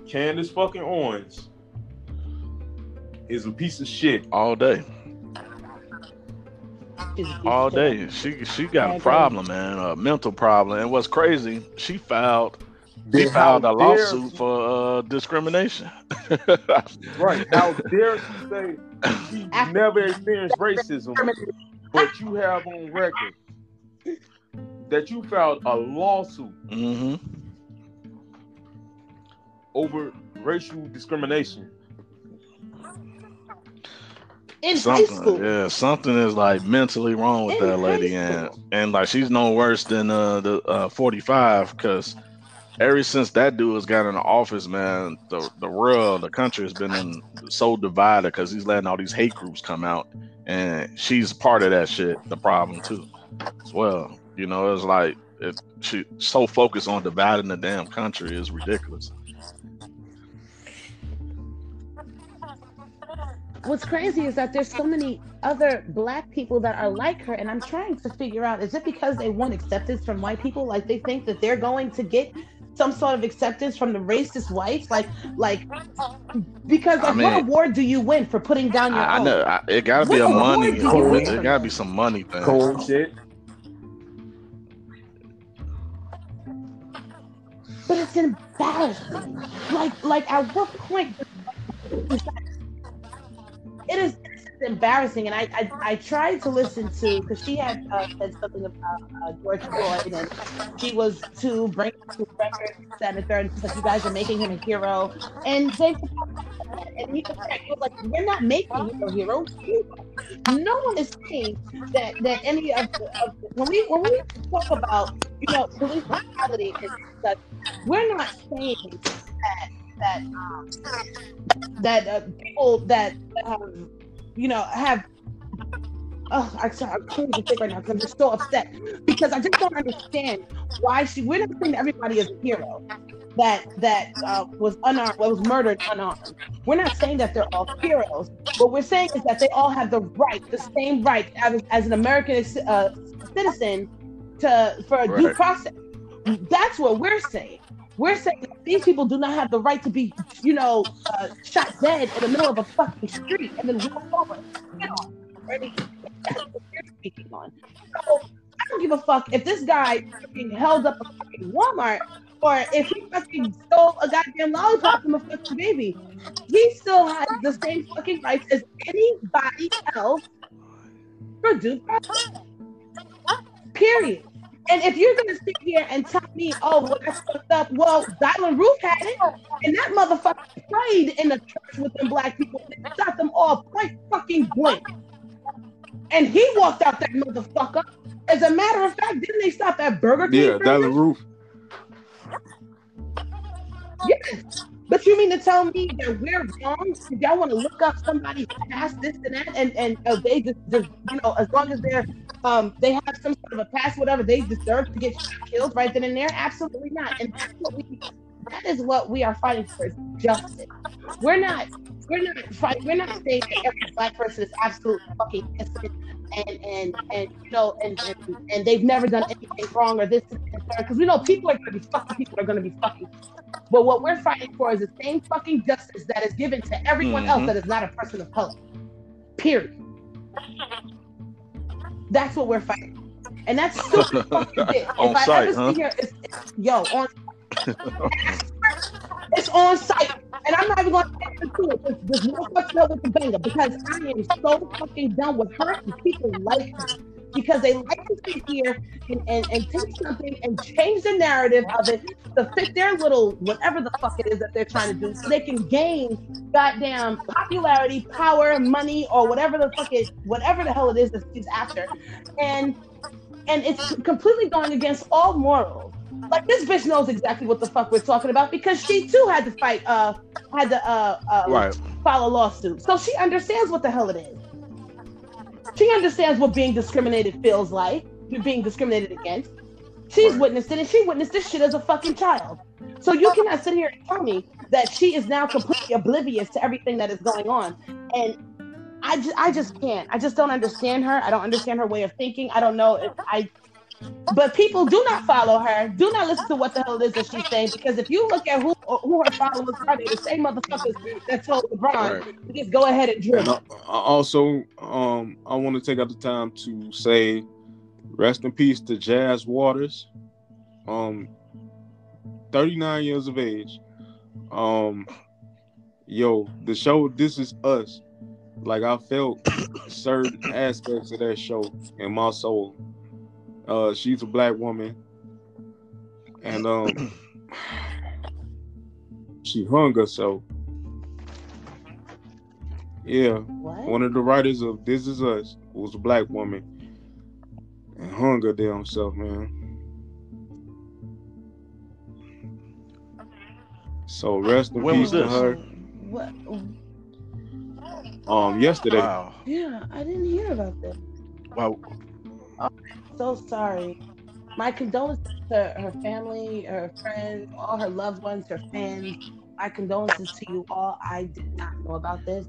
Candace fucking Owens is a piece of shit. All day. All day. She she got a problem, man, a mental problem. And what's crazy, she filed they filed a lawsuit for uh, discrimination. right. How dare she say she never experienced racism, but you have on record that you filed a lawsuit mm-hmm. over racial discrimination. In something, high school. Yeah, something is like mentally wrong with In that lady, and and like she's no worse than uh, the uh, 45 because ever since that dude has got in the office, man, the the world, the country has been in, so divided because he's letting all these hate groups come out, and she's part of that shit. The problem too, as well. You know, it's like it, she so focused on dividing the damn country is ridiculous. What's crazy is that there's so many other black people that are like her, and I'm trying to figure out: is it because they want acceptance from white people? Like they think that they're going to get some sort of acceptance from the racist whites? Like, like because I mean, what award do you win for putting down your? I, own? I know I, it got to be a money. It got to be some money thing. Cold shit. But it's embarrassing. Like, like at what point? It is embarrassing. And I, I, I tried to listen to because she had uh, said something about uh, George Floyd, and she was to bring to record senator, and like, "You guys are making him a hero." And they and he was like, "We're not making him a hero. No one is saying that that any of, the, of when we when we talk about you know police brutality and we're not saying that." That um, that uh, people that have you know, have oh, I, I'm trying to think right now because I'm just so upset because I just don't understand why she. We're not saying that everybody is a hero that that uh, was unarmed, was murdered unarmed. We're not saying that they're all heroes. What we're saying is that they all have the right, the same right as, as an American uh, citizen to for right. due process. That's what we're saying. We're saying these people do not have the right to be, you know, uh, shot dead in the middle of a fucking street and then walk over. You know, ready? That's what we're speaking on. So I don't give a fuck if this guy fucking held up a fucking Walmart or if he fucking stole a goddamn lollipop from a fucking baby. He still has the same fucking rights as anybody else for due process. Period. And if you're gonna sit here and tell me, oh, well, that's fucked up, well, Dylann Roof had it, and that motherfucker prayed in the church with them black people and shot them all point fucking blank. And he walked out that motherfucker. As a matter of fact, didn't they stop at Burger King? Yeah, Dylann Roof. Yes. But you mean to tell me that we're wrong? If y'all want to look up somebody past this and that, and and uh, they just, just you know, as long as they're um they have some sort of a past, whatever, they deserve to get killed right then and there? Absolutely not. And that's what we that is what we are fighting for justice. We're not we're not fighting, we're not saying that every black person is absolutely fucking innocent and and and you know and and, and they've never done anything wrong or this because we know people are gonna be fucking people are gonna be fucking but what we're fighting for is the same fucking justice that is given to everyone mm-hmm. else that is not a person of color. Period. That's what we're fighting. And that's stupid fucking on if site, I ever huh? see here, it's, it's, yo, on it's on site. And I'm not even going to get into it. There's, no fucking up with the banger because I am so fucking done with her and people like her because they like to sit here and, and, and take something and change the narrative of it to fit their little whatever the fuck it is that they're trying to do so they can gain goddamn popularity, power, money, or whatever the fuck it whatever the hell it is that she's after. And and it's completely going against all morals. Like this bitch knows exactly what the fuck we're talking about because she too had to fight, uh, had to uh, uh right. file a lawsuit, so she understands what the hell it is. She understands what being discriminated feels like, being discriminated against. She's right. witnessed it, and she witnessed this shit as a fucking child. So you cannot sit here and tell me that she is now completely oblivious to everything that is going on. And I just, I just can't. I just don't understand her. I don't understand her way of thinking. I don't know if I. But people do not follow her. Do not listen to what the hell it is that she's saying. Because if you look at who who her followers are, they're the same motherfuckers that told LeBron right. just go ahead and dribble. And also, um, I want to take out the time to say, rest in peace to Jas Waters. Um, 39 years of age. Um, yo, the show This Is Us like I felt certain aspects of that show in my soul. Uh, she's a black woman, and um, she hung herself. Yeah, what? one of the writers of This Is Us was a black woman, and hung her damn self, man. So rest in when peace to her. What? um yesterday. Wow. Yeah, I didn't hear about that. Wow. So sorry. My condolences to her family, her friends, all her loved ones, her fans. My condolences to you all. I did not know about this.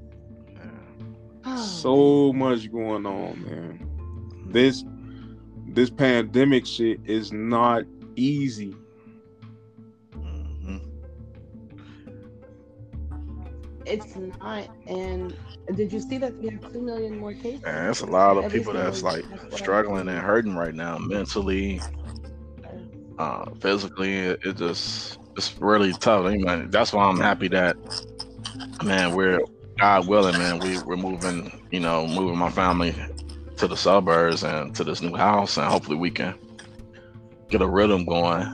So much going on, man. This this pandemic shit is not easy. It's not, and did you see that we have two million more cases? Man, that's a lot of people that's like struggling and hurting right now, mentally, uh, physically. It, it just it's really tough. I mean, that's why I'm happy that man, we're God willing, man, we we're moving, you know, moving my family to the suburbs and to this new house, and hopefully we can get a rhythm going.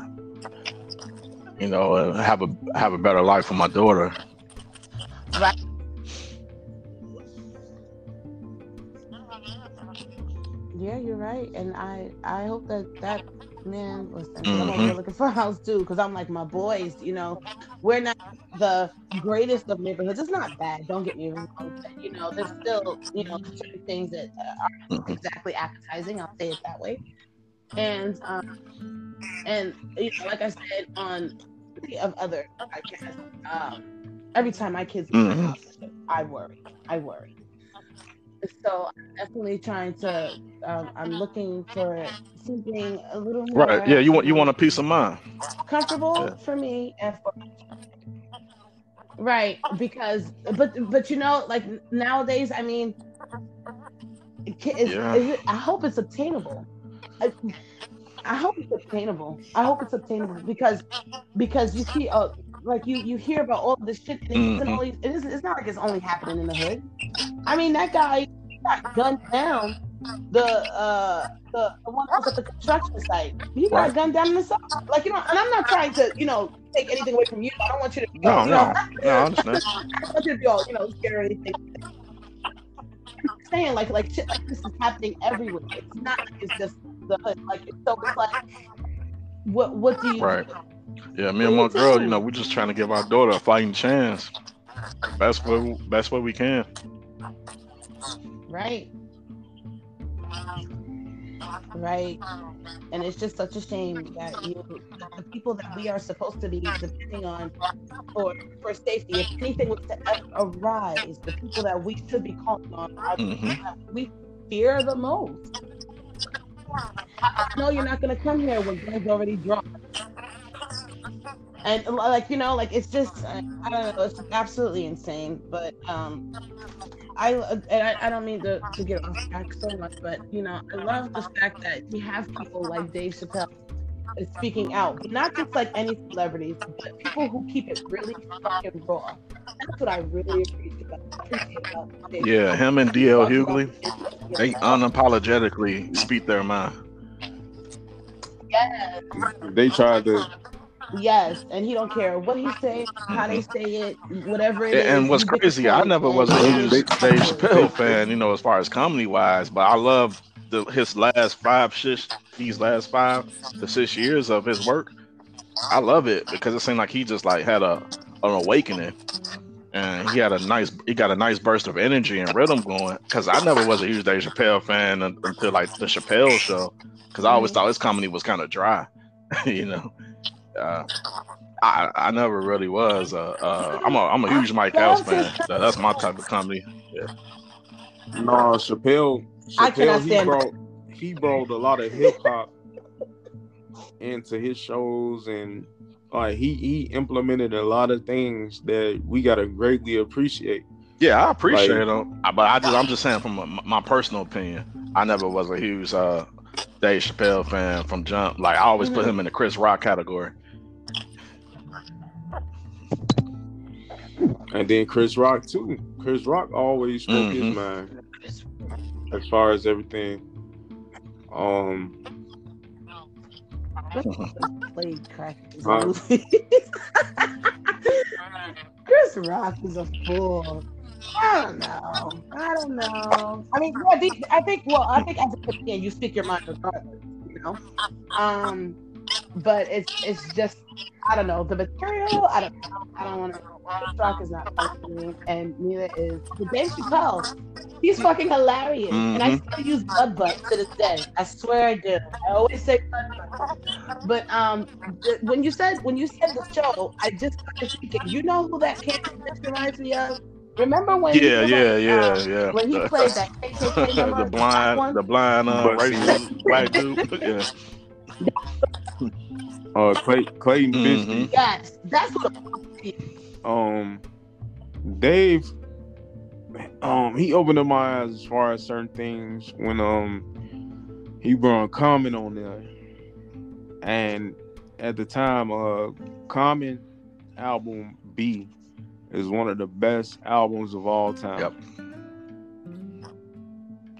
You know, have a have a better life for my daughter. Right. Yeah, you're right, and I I hope that that man listen. Mm-hmm. I'm looking for a house too, because I'm like my boys. You know, we're not the greatest of neighborhoods. It's not bad. Don't get me wrong. But, you know, there's still you know certain things that aren't mm-hmm. exactly appetizing. I'll say it that way. And um, and you know, like I said on of other podcasts, um, every time my kids mm-hmm. house, I worry. I worry so I'm definitely trying to. Um, I'm looking for something a little more. Right. Yeah. You want you want a peace of mind. Comfortable yeah. for me and for. Right, because but but you know like nowadays I mean, is, yeah. is it, I hope it's obtainable. I, I hope it's obtainable. I hope it's obtainable because because you see, uh, like you you hear about all this shit, things and mm-hmm. it's, only, it's, it's not like it's only happening in the hood. I mean, that guy got gunned down the uh the, the one at the construction site. He got right. gunned down in the side. Like you know, and I'm not trying to you know take anything away from you. I don't want you to. Be, no, you no, no. I understand. I don't want you to be all you know scared or anything. I'm saying like like shit like this is happening everywhere. It's not like it's just the hood. Like it's so it's like what what do you right? Yeah, me and my girl, you know, we're just trying to give our daughter a fighting chance. Best way, best way we can. Right. Right. And it's just such a shame that you, the people that we are supposed to be depending on for for safety, if anything was to ever arise, the people that we should be calling on are mm-hmm. we fear the most. I know you're not going to come here when guns already dropped. And like you know, like it's just I don't know, it's absolutely insane. But um, I and I, I don't mean to, to get off track so much, but you know, I love the fact that we have people like Dave Chappelle speaking out, but not just like any celebrities, but people who keep it really fucking raw. That's what I really appreciate about, Yeah, him and DL Hughley, they unapologetically speak their mind. Yes. They tried to Yes, and he don't care what he say, how they say it, whatever it and is, what's crazy, I never was a huge Dave Chappelle fan, you know, as far as comedy wise, but I love the his last five shit, these last five to six years of his work. I love it because it seemed like he just like had a an awakening, and he had a nice he got a nice burst of energy and rhythm going. Because I never was a huge Dave Chappelle fan until like the Chappelle show, because I always mm-hmm. thought his comedy was kind of dry, you know uh, I I never really was. Uh, uh, I'm a I'm a huge Mike House fan. That's my type of comedy. Yeah. No, Chappelle. Chappelle he brought he brought a lot of hip hop into his shows and like he he implemented a lot of things that we gotta greatly appreciate. Yeah, I appreciate like, them, but I just I'm just saying from my, my personal opinion, I never was a huge uh Dave Chappelle fan from jump. Like I always mm-hmm. put him in the Chris Rock category. And then Chris Rock too. Chris Rock always spoke mm-hmm. his mind as far as everything. Um Chris Rock is a fool. I don't know. I don't know. I mean, yeah, I think. Well, I think as a comedian, you speak your mind regardless. You know. Um, but it's it's just I don't know the material. I don't I don't want to. Rock is not funny, and neither is the Dave Chappelle. He's fucking hilarious, mm-hmm. and I mm-hmm. still use blood butt to this day. I swear I do. I always say blood butt. But um, th- when you said when you said the show, I just started thinking. You know who that character reminds me of? Remember when? Yeah, yeah, yeah, uh, yeah. When he played that KKK the blind, the blind uh, racist white dude. Yeah. Uh, Clay, Clayton mm-hmm. Bigsby. Yes, that's what. Um, Dave. Um, he opened up my eyes as far as certain things when um he brought Common on there, and at the time, uh, Common album Be is one of the best albums of all time. Yep.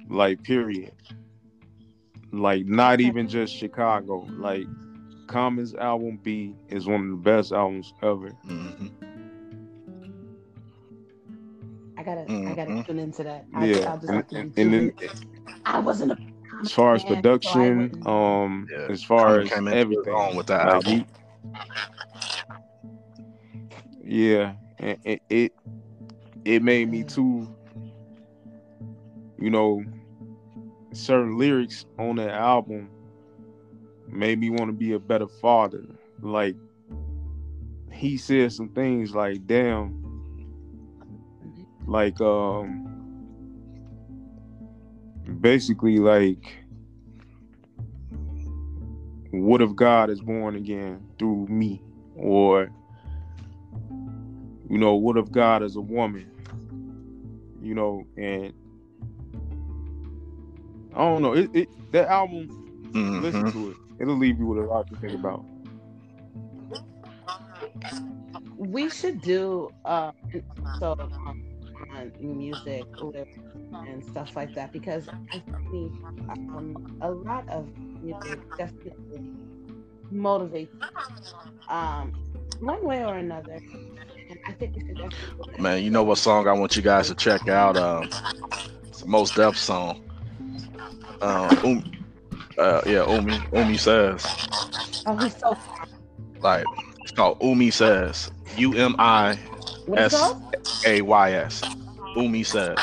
Like period. Like not even just Chicago. Like Common's album Be is one of the best albums ever. Mm-hmm. I gotta, mm-hmm. I gotta mm-hmm. tune into that. I, yeah, and, and, and then I wasn't a. As far as production, so um, yeah. as far as everything with that like album. He, yeah, and it, it it made me too. You know, certain lyrics on that album made me want to be a better father. Like he said some things like, "Damn." Like um basically like what if God is born again through me or you know what if God is a woman you know and I don't know it, it that album mm-hmm. listen to it it'll leave you with a lot to think about. We should do uh, so um, on on music and stuff like that because I think um, a lot of music definitely motivates um, one way or another. And I think Man, you know what song I want you guys to check out? Um, it's a Mos Def song. Uh, um, uh, yeah, Umi. Umi says. Oh, he's so. Like it's called Umi says. U M I S A Y S. Umi says.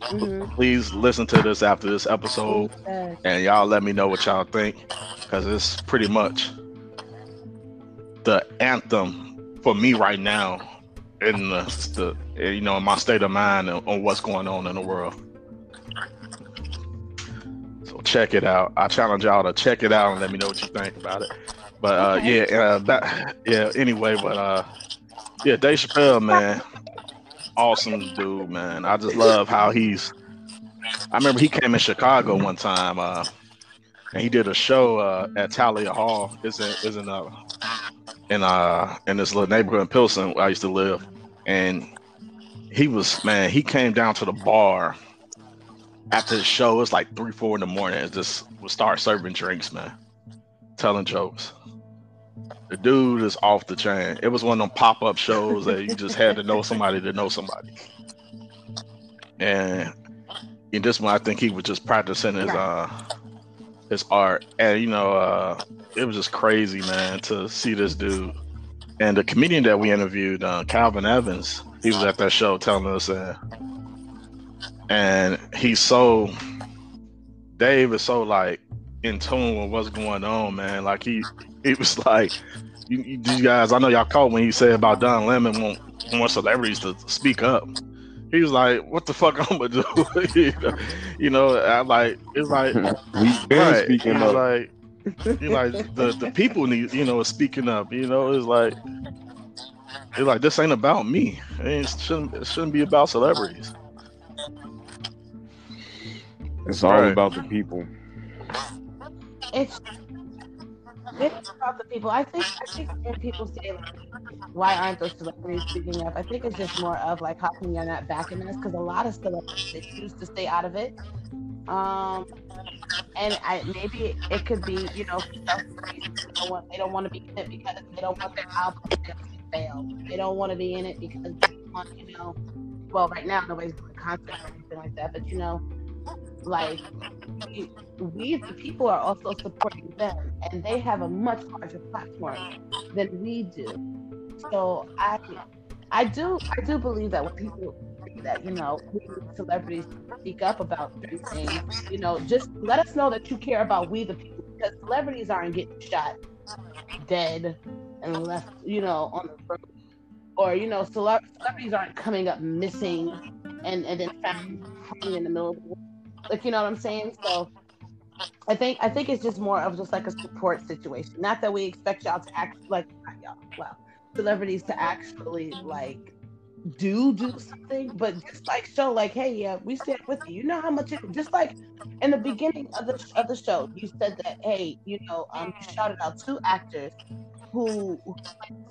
Mm-hmm. Please listen to this after this episode, and y'all let me know what y'all think, because it's pretty much the anthem for me right now in the, the you know in my state of mind on what's going on in the world. Check it out. I challenge y'all to check it out and let me know what you think about it. But uh, yeah, uh, that yeah. Anyway, but uh, yeah, Dave Chappelle, man, awesome dude, man. I just love how he's. I remember he came in Chicago one time, uh, and he did a show uh, at Thalia Hall. Is in is in uh in uh in this little neighborhood in Pilsen where I used to live, and he was man. He came down to the bar after the show. It was like three, four in the morning. And just would start serving drinks, man, telling jokes. The dude is off the chain. It was one of them pop up shows that you just had to know somebody to know somebody. And in this one, I think he was just practicing his uh his art, and you know, uh, it was just crazy, man, to see this dude. And the comedian that we interviewed, uh, Calvin Evans, he was at that show telling us that, and he's so Dave is so like in tune with what's going on, man. Like he it was like you, you, guys. I know y'all caught when he said about Don Lemon want want celebrities to speak up. He was like, "What the fuck I'm gonna do?" you, know, you know, I like it's like he's been right. speaking up. Like, you like the the people need you know speaking up. You know, it's like it's like this ain't about me. It shouldn't it shouldn't be about celebrities. It's all right. about the people. It's it's about the people. I think I think when people say like, why aren't those celebrities speaking up? I think it's just more of like how come you're not backing us? Because a lot of celebrities they choose to stay out of it. Um, and I maybe it could be you know they don't want, they don't want to be in it because they don't want their album to fail. They don't want to be in it because they want you know. Well, right now nobody's doing concerts or anything like that, but you know like we, we the people are also supporting them and they have a much larger platform than we do. So i i do i do believe that when people that you know celebrities speak up about things you know just let us know that you care about we the people because celebrities aren't getting shot dead and left you know on the road. Or you know celebrities aren't coming up missing and and then found in the middle of the like you know what I'm saying? So I think I think it's just more of just like a support situation. Not that we expect y'all to act like y'all, well, celebrities to actually like do do something, but just like show like, hey, yeah, we stand with you. You know how much it just like in the beginning of the of the show, you said that, hey, you know, um, you shouted out two actors who, who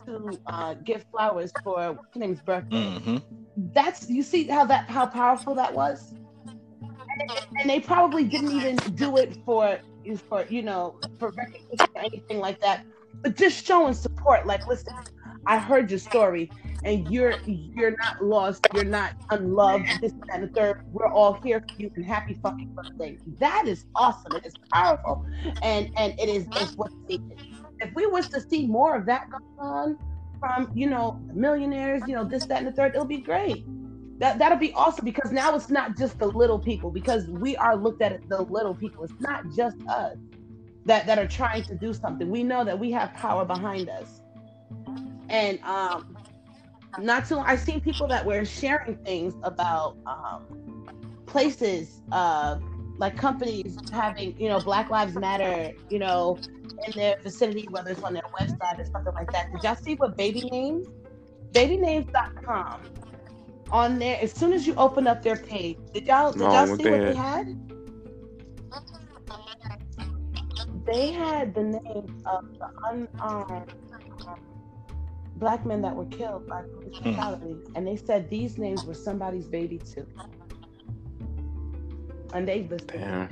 to uh, give flowers for what's her name's birthday. Mm-hmm. That's you see how that how powerful that was and they probably didn't even do it for for you know for recognition or anything like that, but just showing support. Like, listen, I heard your story, and you're you're not lost, you're not unloved. This and the third. We're all here for you, and happy fucking birthday. That is awesome. It is powerful, and and it is it's what's needed. If we was to see more of that going on from you know millionaires, you know this, that, and the third, it'll be great that that'll be awesome because now it's not just the little people because we are looked at the little people. It's not just us that that are trying to do something. We know that we have power behind us, and um, not too. I've seen people that were sharing things about um, places, uh, like companies having you know Black Lives Matter, you know, in their vicinity, whether it's on their website or something like that. Did y'all see what baby names? Babynames.com on there as soon as you open up their page. Did y'all did y'all see what they had? They had the name of the unarmed black men that were killed by police brutality, mm. and they said these names were somebody's baby too, and they listed. Damn.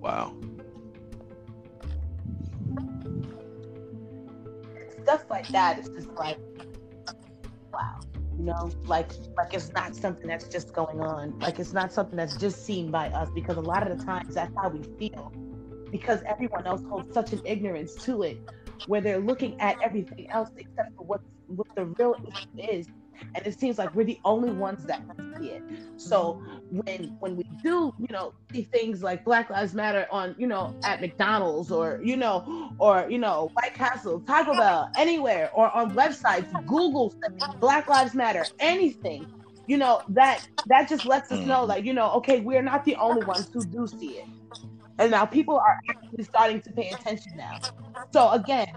Wow. Stuff like that is just like, wow you know like like it's not something that's just going on. Like it's not something that's just seen by us because a lot of the times that's how we feel because everyone else holds such an ignorance to it where they're looking at everything else except for what what the real issue is and it seems like we're the only ones that see it. So when when we do you know see things like black lives matter on you know at mcdonald's or you know or you know white castle taco bell anywhere or on websites google black lives matter anything you know that that just lets us know mm-hmm. that you know okay we're not the only ones who do see it. And now people are actually starting to pay attention now. So again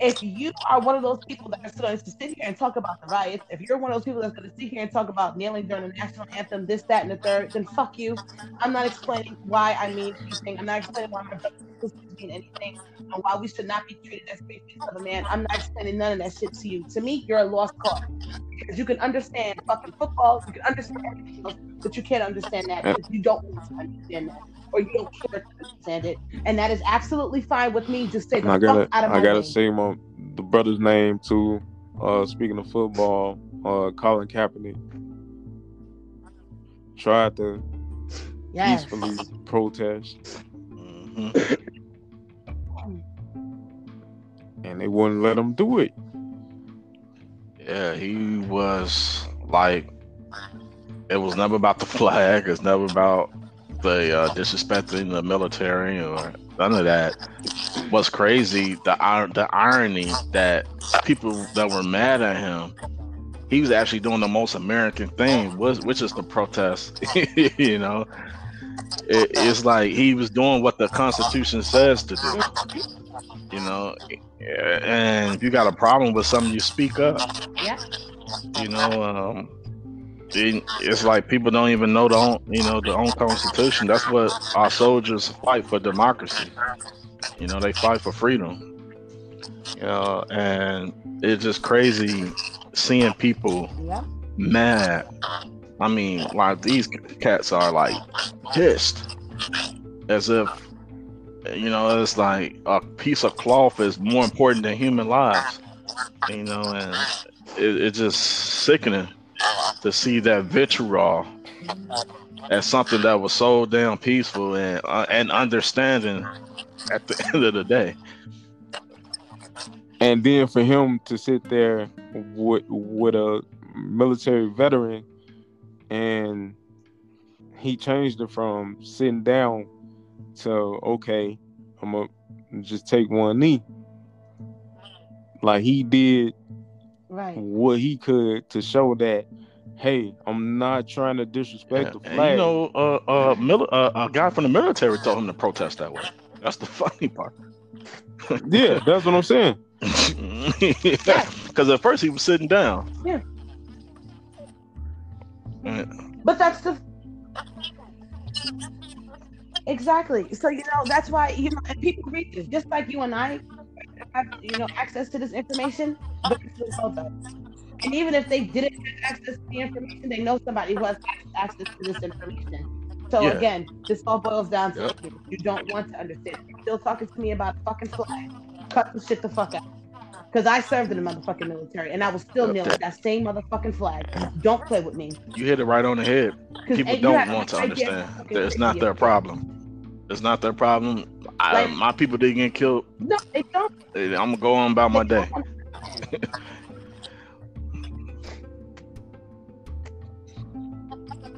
if you are one of those people that are going to sit here and talk about the riots, if you're one of those people that's going to sit here and talk about kneeling during the national anthem, this, that, and the third, then fuck you. I'm not explaining why I mean anything. I'm not explaining why my brothers mean anything and why we should not be treated as three of a man. I'm not explaining none of that shit to you. To me, you're a lost cause because you can understand fucking football, you can understand everything else, but you can't understand that because you don't want to understand that or you don't care to understand it, and that is absolutely fine with me. Just say the I gotta, fuck out of my I gotta name. say my the brother's name too. Uh, speaking of football, uh, Colin Kaepernick tried to yes. peacefully protest, mm-hmm. and they wouldn't let him do it. Yeah, he was like, it was never about the flag. It's never about the uh, disrespecting the military or none of that. What's crazy, the the irony that people that were mad at him, he was actually doing the most American thing, was which is the protest. you know, it, it's like he was doing what the Constitution says to do. You know, and if you got a problem with something, you speak up. Yeah. You know, um, it's like people don't even know the own, you know, the own constitution. That's what our soldiers fight for democracy. You know, they fight for freedom. You know, and it's just crazy seeing people yeah. mad. I mean, like these cats are like pissed, as if you know, it's like a piece of cloth is more important than human lives. You know, and it, it's just sickening to see that vitriol as something that was so damn peaceful and uh, and understanding at the end of the day. And then for him to sit there with with a military veteran, and he changed it from sitting down to okay, I'm gonna just take one knee. Like he did right. what he could to show that hey, I'm not trying to disrespect yeah, the flag. you know, uh, uh, mil- uh, a guy from the military told him to protest that way. That's the funny part. yeah, that's what I'm saying. Because at first he was sitting down. Yeah. But that's the exactly. So you know that's why you know and people read this just like you and I have you know access to this information. But and even if they didn't have access to the information, they know somebody who has access to this information. So yeah. again, this all boils down to yep. you. You don't want to understand. You're still talking to me about fucking flag. Cut the shit the fuck out. Because I served in the motherfucking military and I was still yep. kneeling that same motherfucking flag. Don't play with me. You hit it right on the head. People don't want to understand that it's not their problem. It's not their problem. I, my people didn't get killed. No, they don't. I'm gonna go on about my day.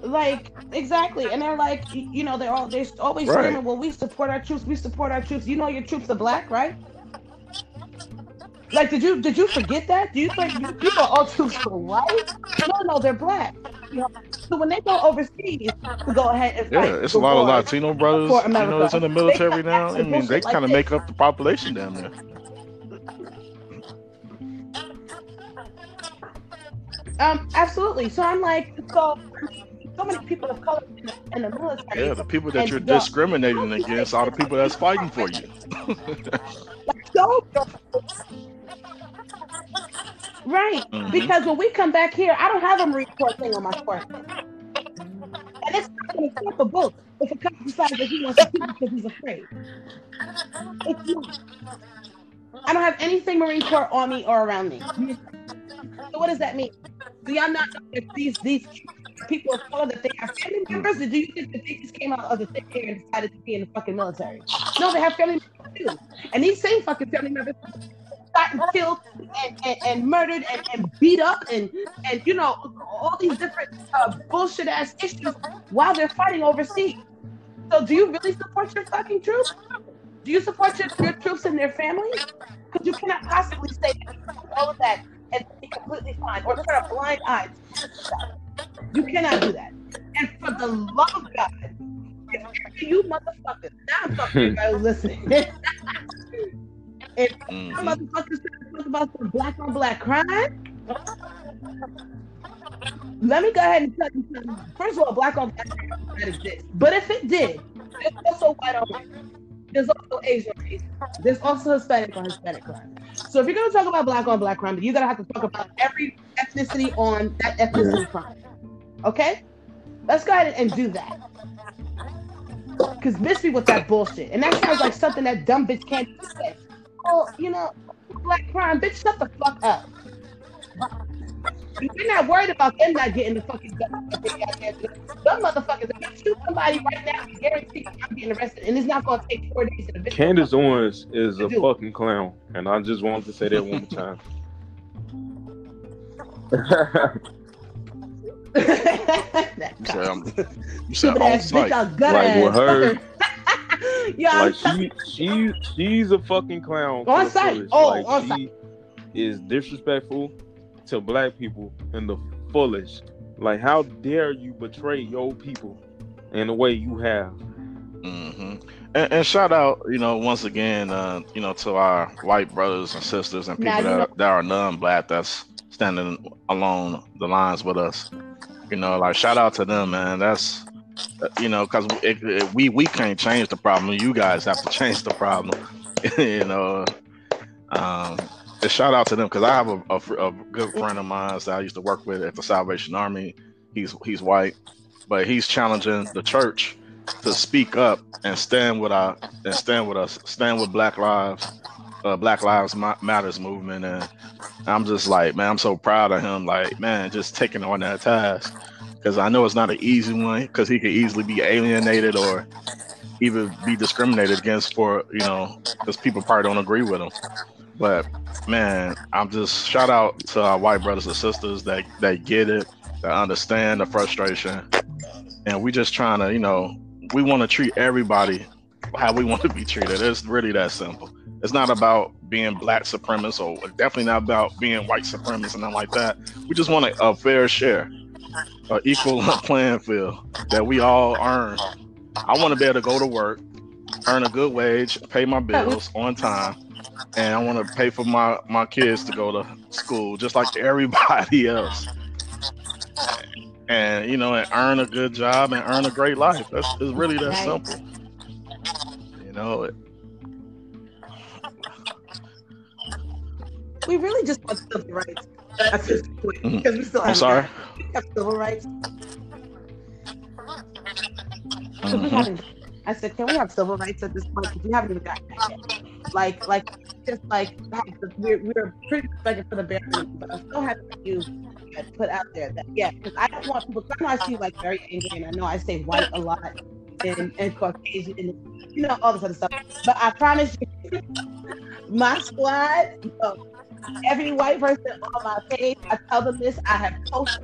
Like exactly, and they're like, you know, they're all they're always right. screaming, "Well, we support our troops. We support our troops." You know, your troops are black, right? Like, did you did you forget that? Do you think you're all too white? No, no, they're black. You know, so when they go overseas to go ahead and yeah, it's a lot of Latino brothers. You know, it's in the military now. I mean, they kind of make up the population down there. Um, absolutely. So I'm like, so so many people of color in the, in the military. Yeah, the people that you're discriminating against are the people that's fighting for you. Right. Mm-hmm. Because when we come back here, I don't have a Marine Corps thing on my forehead. And it's not going to stop a book if a cop decides that he wants to keep because he's afraid. It's not. I don't have anything Marine Corps on me or around me. So what does that mean? Do y'all not know that these these people of color that they have family members? Or do you think that they just came out of the thick air and decided to be in the fucking military? No, they have family members too. And these same fucking family members and killed and, and, and murdered and, and, beat up and and you know all these different uh, bullshit ass issues while they're fighting overseas. So do you really support your fucking troops? Do you support your, your troops and their families? Because you cannot possibly say all of that and be completely fine or turn a blind eye. You cannot do that. And for the love of God, you motherfuckers, now I'm talking listening. if mm-hmm. motherfuckers talk about some black on black crime, let me go ahead and tell you something. First of all, black on black crime does not exist. But if it did, there's also white on white. There's also Asian race. There's also Hispanic on Hispanic crime. So if you're gonna talk about black on black crime, you're gonna have to talk about every ethnicity on that ethnicity crime. Okay? Let's go ahead and do that. Cause miss me with that bullshit. And that sounds like something that dumb bitch can't say. Oh, you know, black crime, bitch, shut the fuck up. You're not worried about them not getting the fucking gun. Some motherfuckers, if you shoot somebody right now, I guarantee I'm getting arrested, and it's not going to take four days. To Candace Owens is a fucking clown, and I just wanted to say that one more time. you said, I'm, you said on site. Like with her, yeah, like she, she, she's a fucking clown. On site. Oh, like, on she site. is disrespectful to black people in the fullest. Like, how dare you betray your people in the way you have? Mm-hmm. And, and, shout out, you know, once again, uh, you know, to our white brothers and sisters and people that, that are non-black that's standing along the lines with us. You know, like shout out to them, man. That's you know, because we we can't change the problem. You guys have to change the problem. you know, um, shout out to them because I have a, a, a, good friend of mine that I used to work with at the Salvation Army. He's he's white, but he's challenging the church to speak up and stand with our and stand with us, stand with Black Lives, uh, Black Lives Matters movement, and I'm just like, man, I'm so proud of him. Like, man, just taking on that task because I know it's not an easy one because he could easily be alienated or even be discriminated against for you know because people probably don't agree with him. But man, I'm just shout out to our white brothers and sisters that that get it, that understand the frustration, and we just trying to, you know, we want to treat everybody how we want to be treated. It's really that simple. It's not about being black supremacist or definitely not about being white supremacist and nothing like that. We just want a, a fair share, an equal playing field that we all earn. I want to be able to go to work, earn a good wage, pay my bills on time, and I want to pay for my my kids to go to school just like everybody else. And you know, and earn a good job and earn a great life. That's it's really that simple. You know it. We really just want civil rights at this point mm-hmm. because we still have, I'm sorry. have civil rights. Mm-hmm. I said, can we have civil rights at this point? Because we haven't even gotten that yet. Like, like, just like we're, we're pretty respected for the bare minimum, but I'm so happy that you put out there that yeah, because I don't want people. I know I see like very angry, and I know I say white a lot and, and Caucasian, and you know all this other stuff. But I promise you, my squad, every white person on my page, I tell them this. I have posted,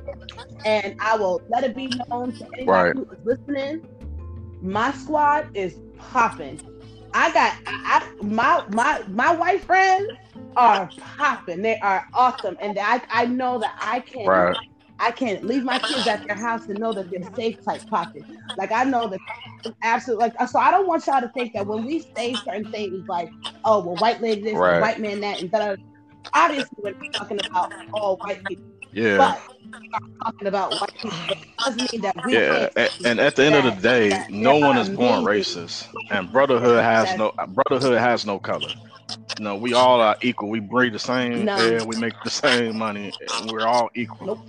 and I will let it be known to anybody right. who is listening. My squad is popping I got I, my my my white friends are popping. They are awesome, and I I know that I can. Right. I can leave my kids at their house and know that they're safe type pocket. Like I know that absolutely like so I don't want y'all to think that when we say certain things like, oh well white lady this, right. white man that, and that obviously when we're talking about all white people. Yeah. But talking about white people doesn't mean that we yeah and at the end of the day that, no one is born racist and brotherhood has no brotherhood has no color You know, we all are equal. We breathe the same no. air. We make the same money. We're all equal. Nope.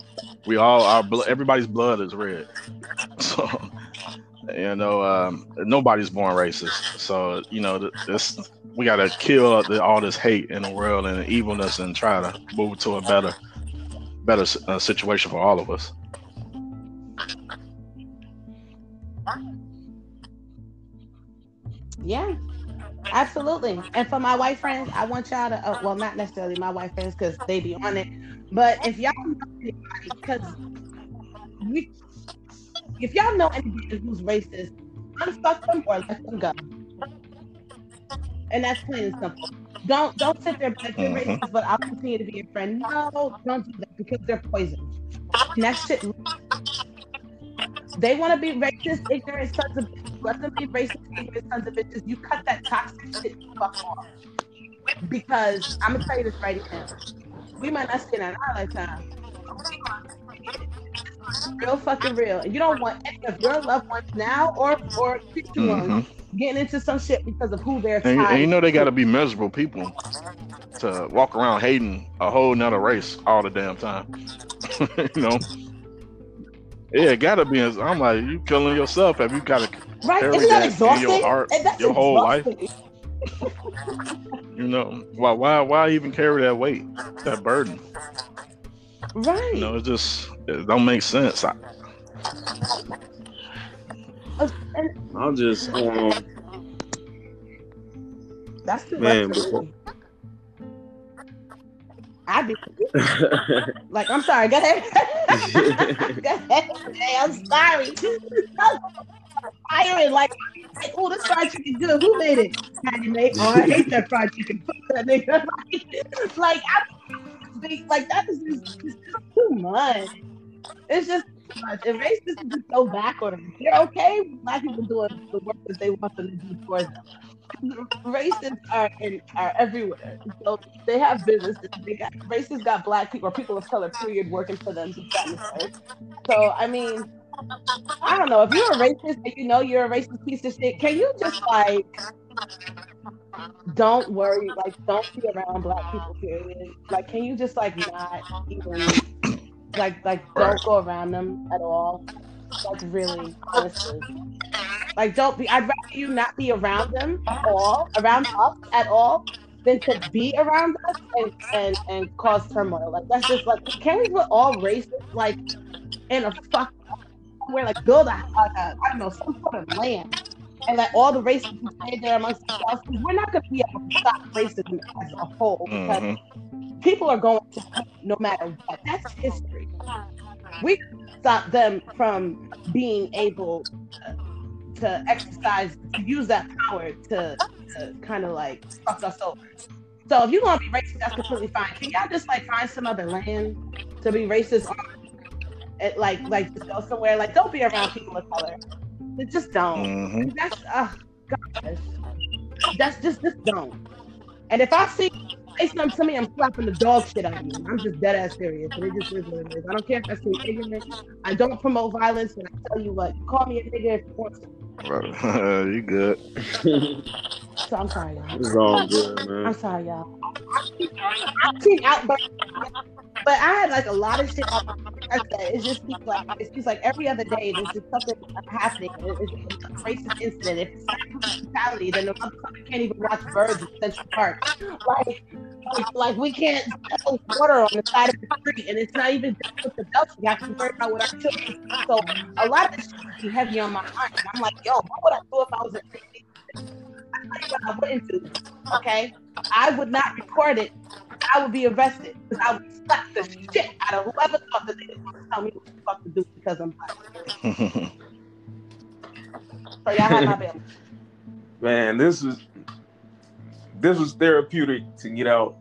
We all our blood. Everybody's blood is red. So you know, um, nobody's born racist. So you know, this we gotta kill the, all this hate in the world and the evilness and try to move to a better, better uh, situation for all of us. Yeah, absolutely. And for my white friends, I want y'all to, uh, well, not necessarily my white friends because they be on it, but if y'all because we, if y'all know anybody who's racist, unfuck them or let them go. And that's plain and simple. Don't don't sit there like you're mm-hmm. racist, but I'll continue to be your friend. No, don't do that because they're poison. And that shit. They want to be racist, ignorant sons of let them be racist, ignorant sons of bitches. You cut that toxic shit fuck off. Because I'm gonna tell you this right now. We might not see it in our lifetime. Real fucking real. And you don't want any of your loved ones now or or future mm-hmm. ones getting into some shit because of who they're and, and you know they gotta be miserable people to walk around hating a whole nother race all the damn time. you know. Yeah, it gotta be. I'm like, you killing yourself. Have you got to right? Isn't that exhausting? your heart, your whole life. you know, why, why, why even carry that weight, that burden? Right. You know, it just it don't make sense. I, I'll just um, that's the man. Before, I'd be like, I'm sorry. Go ahead. go ahead. Hey, I'm sorry. Firing like, like, oh, this fried chicken good. Who made it? Patty made. Oh, I hate that fried chicken. that nigga. like, I, like that is just, just too much. It's just too much. And racism is so backward. They're okay black people doing the work that they want them to do for them racists are in, are everywhere. So they have businesses. They got racists got black people or people of color period working for them. So I mean, I don't know if you're a racist and you know you're a racist piece of shit. Can you just like don't worry, like don't be around black people period. Like, can you just like not even like like don't go around them at all? Like really, honestly. Like, don't be. I'd rather you not be around them at all, around us at all, than to be around us and and and cause turmoil. Like, that's just like, can we put all races like in a fuck where like build a, like a I don't know some sort of land and like all the races stay there amongst themselves. We're not going to be able to stop racism as a whole because mm-hmm. People are going to no matter what. That's history. We stop them from being able to exercise to use that power to, to kind of like fuck us over. So if you want to be racist, that's completely fine. Can y'all just like find some other land to be racist on? It, like like just go somewhere. Like don't be around people of color. Just don't. Mm-hmm. That's uh, gosh. That's just just don't. And if I see say something to me, I'm slapping the dog shit out of you. I'm just dead ass serious. It just is what it is. I don't care if that's ignorant. I don't promote violence, and I tell you what, call me a nigga if you want to. you good. so I'm sorry, y'all. It's all good, man. I'm sorry, y'all. I keep out, but, but I had like a lot of shit. I said it's just like it's just like every other day there's just something happening. It's, a racist incident. If it's brutality, then the motherfucker can't even watch birds in Central Park. Like, like, like we can't sell water on the side of the street, and it's not even just with the adults. We have to worry about what our children. So a lot of this shit is heavy on my mind. I'm like, yo, what would I do if I was a I wouldn't do. Okay, I would not record it. I would be arrested because I would slap the shit out of whoever thought that they was going to tell me what the fuck to do because I'm black. so y'all have my bill. Man, this is this was therapeutic to get out.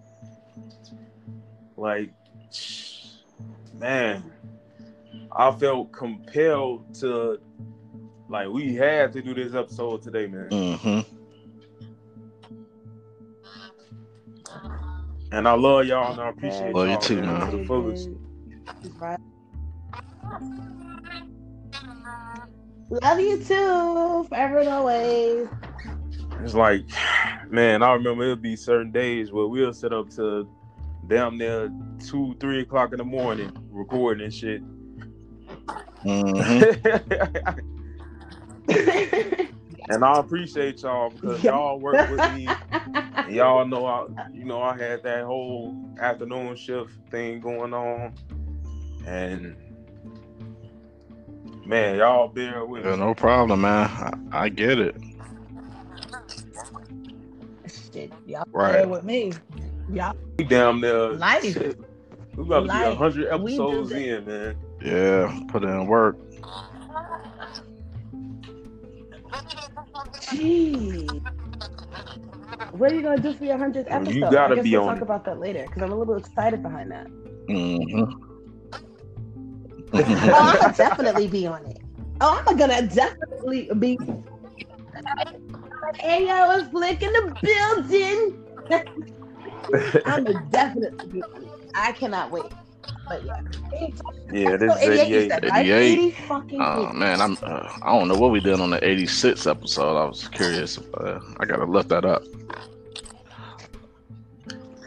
Like, man, I felt compelled to like we had to do this episode today, man. Mm-hmm. And I love y'all and I appreciate love y'all. you too, man. To the. Love you too, forever and always. It's like, man, I remember it'd be certain days where we'll sit up to damn near two, three o'clock in the morning recording and shit. Mm-hmm. and I appreciate y'all because y'all work with me. y'all know I, you know, I had that whole afternoon shift thing going on, and man, y'all bear with yeah, me. No problem, man. I, I get it. Shit, y'all right. bear with me. Y'all, we damn near life. We about to life. be hundred episodes in, man. Yeah, put in work. Jeez. What are you gonna do for your hundredth episode? You gotta I guess be we'll on. Talk about that later because I'm a little excited behind that. Mm-hmm. oh, I'm gonna definitely be on it. Oh, I'm gonna definitely be. Hey, I was Blick in the building. I'm definitely be on it. I cannot wait. But yeah. Yeah, this is 88. 88. 88. Oh man, I'm uh, I don't know what we did on the 86 episode. I was curious. Uh, I gotta look that up.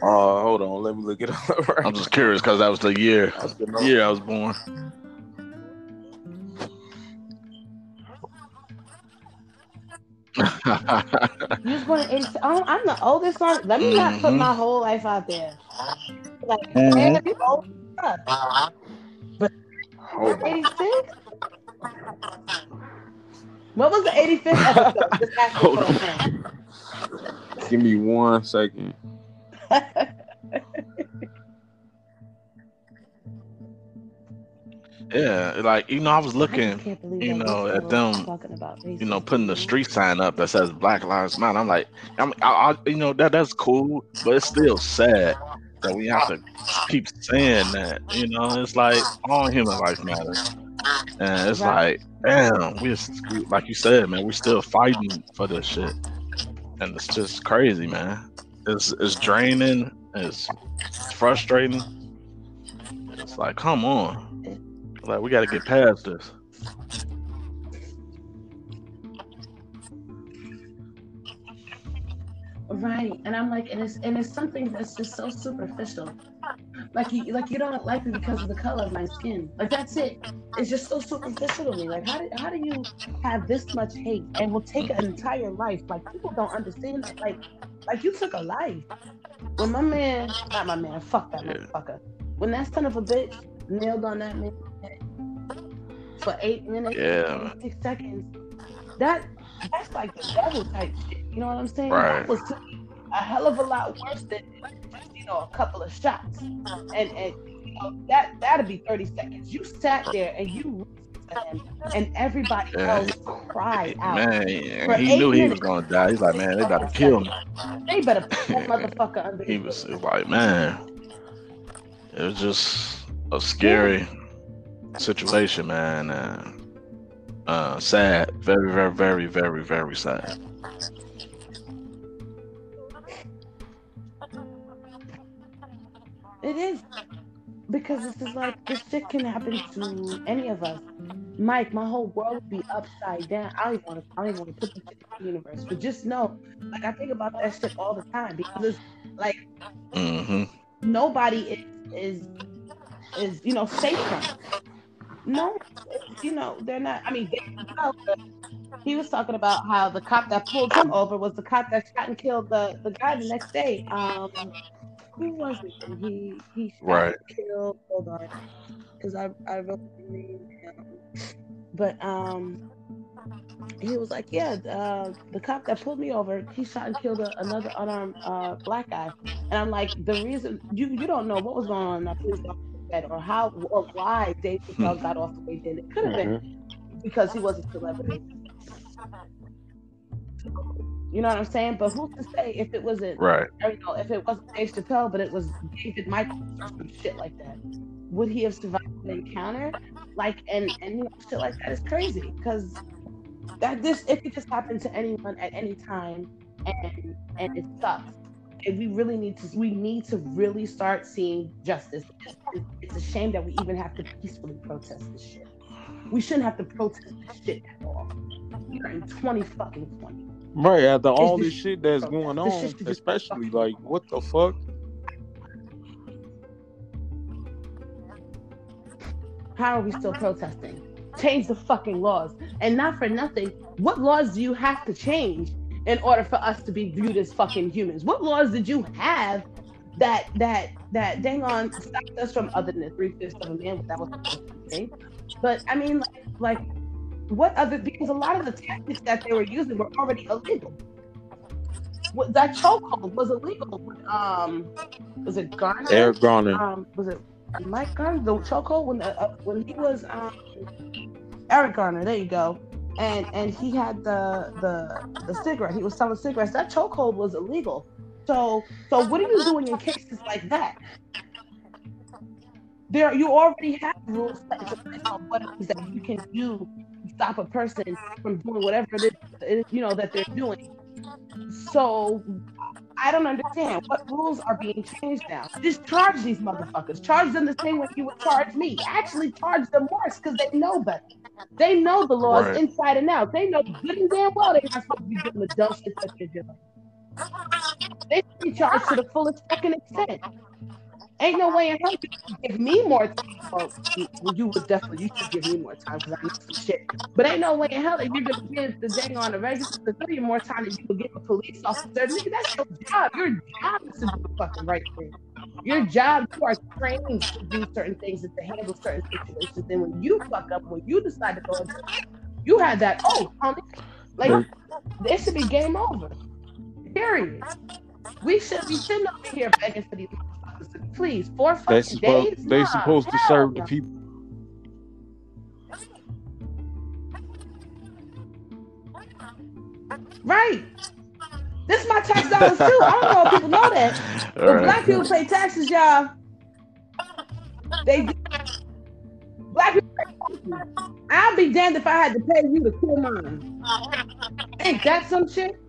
Oh, uh, hold on. Let me look it up. Right. I'm just curious because that was the year year I was born. you was born in 86. Oh, I'm the oldest one. Let me mm-hmm. not put mm-hmm. my whole life out there. Like, mm-hmm. But 86? What was the 85th episode? Give me one second. yeah, like you know, I was looking, you know, at them, you know, putting the street sign up that says Black Lives Matter. I'm like, I'm, I, I, you know, that that's cool, but it's still sad that we have to keep saying that. You know, it's like all human life matters, and it's right. like, damn, we just, like you said, man, we're still fighting for this shit, and it's just crazy, man. It's it's draining. It's frustrating. It's like, come on, like we got to get past this. Right. And I'm like, and it's and it's something that's just so superficial. Like you like you don't like me because of the color of my skin. Like that's it. It's just so superficial to me. Like how do how do you have this much hate and will take an entire life? Like people don't understand that. Like like you took a life. When my man not my man, fuck that motherfucker. When that son of a bitch nailed on that man for eight minutes, yeah. six seconds, that that's like the devil type shit. You know what I'm saying? Right. That was a hell of a lot worse than you know a couple of shots. And and you know, that that'd be 30 seconds. You sat there and you him, and everybody yeah. else cried out. Man, he knew he was gonna die. He's like, man, they better kill me. They better put that motherfucker under. He was like, man, it was just a scary situation, man. Uh, uh, sad, very, very, very, very, very sad. It is because this is like this shit can happen to any of us. Mike, my whole world would be upside down. I don't even want to. I don't even want to put this in the universe. But just know, like I think about that shit all the time because it's like mm-hmm. nobody is is is you know safe from. No, you know they're not. I mean, he was talking about how the cop that pulled him over was the cop that shot and killed the the guy the next day. Um, who was it? he he shot right. killed. Hold on, because I I wrote the name down. But um, he was like, yeah, uh, the cop that pulled me over, he shot and killed a, another unarmed uh, black guy. And I'm like, the reason you you don't know what was going on in that police officer or how or why Dave Chappelle hmm. got off the way he did. It could have mm-hmm. been because he was a celebrity. You know what I'm saying? But who's to say if it wasn't right? you know, if it wasn't Dave Chappelle, but it was David Michael shit like that, would he have survived the encounter? Like, and and you know, shit like that is crazy because that this if it could just happen to anyone at any time, and and it sucks. And we really need to we need to really start seeing justice. It's, a shame that we even have to peacefully protest this shit. We shouldn't have to protest this shit at all. here in 20 fucking 20. Right, after all this, shit that's going on, especially like what the fuck? How are we still protesting? Change the fucking laws. And not for nothing, what laws do you have to change in order for us to be viewed as fucking humans? What laws did you have that that that dang on stopped us from other than the three fifths of a man? That was thing. But I mean, like, like what other? Because a lot of the tactics that they were using were already illegal. What, that chokehold was illegal. Um, was it Garner? Eric Garner. Um, was it Mike Garner? The chokehold when the, uh, when he was um, Eric Garner. There you go. And and he had the the the cigarette. He was selling cigarettes. That chokehold was illegal. So so what are you doing in cases like that? There you already have rules on what it is that you can do to stop a person from doing whatever it is you know that they're doing. So I don't understand what rules are being changed now. Just charge these motherfuckers. Charge them the same way you would charge me. Actually, charge them worse because they know better. They know the laws right. inside and out. They know good and damn well they're not supposed to be doing the dumb shit that they're doing. They should be charged to the fullest fucking extent. Ain't no way in hell you give me more time. Well, you would definitely you should give me more time because I need some shit. But ain't no way in hell that you're gonna give the dang on the register to more time than you would give a police officer. Nigga, that's your job. Your job is to do the fucking right thing. Your job, you are trained to do certain things and to handle certain situations. Then when you fuck up, when you decide to go into you had that, oh, homie, like it should be game over. Period. We should be sitting over here begging for these please. Four fucking they supposed, days. They nah, supposed to serve the people. Right. This is my tax dollars too. I don't know if people know that. But right. black people pay taxes, y'all. They do. Black people I'll be damned if I had to pay you to kill mine. Ain't that some shit?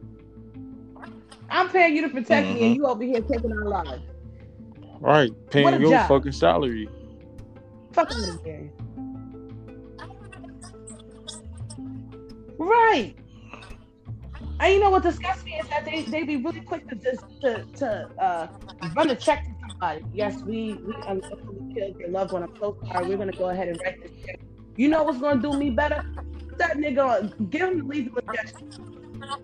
I'm paying you to protect mm-hmm. me, and mm-hmm. you over here taking our lives. Right, paying your job. fucking salary. Fuck out of here. Right. And you know what disgusts me is that they, they be really quick to just to, to uh, run a check to somebody. Yes, we we unfortunately killed your loved one. I'm so sorry. We're gonna go ahead and write this check. You know what's gonna do me better? That nigga give him the lethal injection.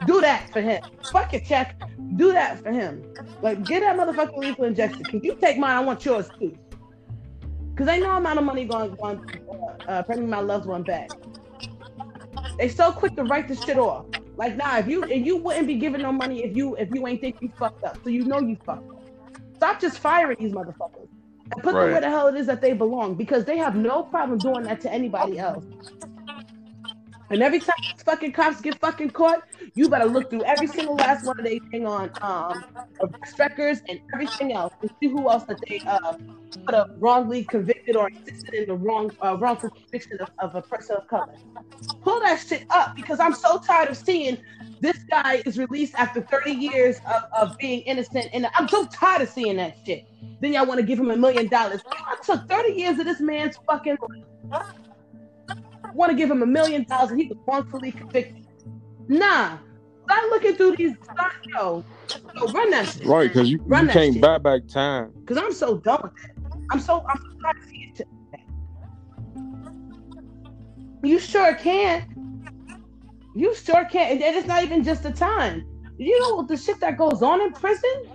Do that for him. Fuck your check. Do that for him. Like, get that motherfucking lethal injection. Can you take mine? I want yours too. Cause they know amount of money going going uh, uh, bringing my loved one back. They so quick to write this shit off. Like, nah, if you if you wouldn't be giving no money if you if you ain't think you fucked up. So you know you fucked up. Stop just firing these motherfuckers and put right. them where the hell it is that they belong because they have no problem doing that to anybody else. And every time these fucking cops get fucking caught, you better look through every single last one of they thing on um records and everything else and see who else that they uh put up wrongly convicted or assisted in the wrong uh, wrongful conviction of, of a person of color. Pull that shit up because I'm so tired of seeing this guy is released after 30 years of, of being innocent and I'm so tired of seeing that shit. Then y'all want to give him a million dollars. I took 30 years of this man's fucking life want to give him a million dollars and he was wrongfully convicted. Nah, start looking through these. Start, yo, yo, run that shit. Right, because you, run you can't buy back time. Because I'm so done with that. I'm so I'm so tired of seeing it. You sure can. You sure can. And it's not even just the time. You know the shit that goes on in prison?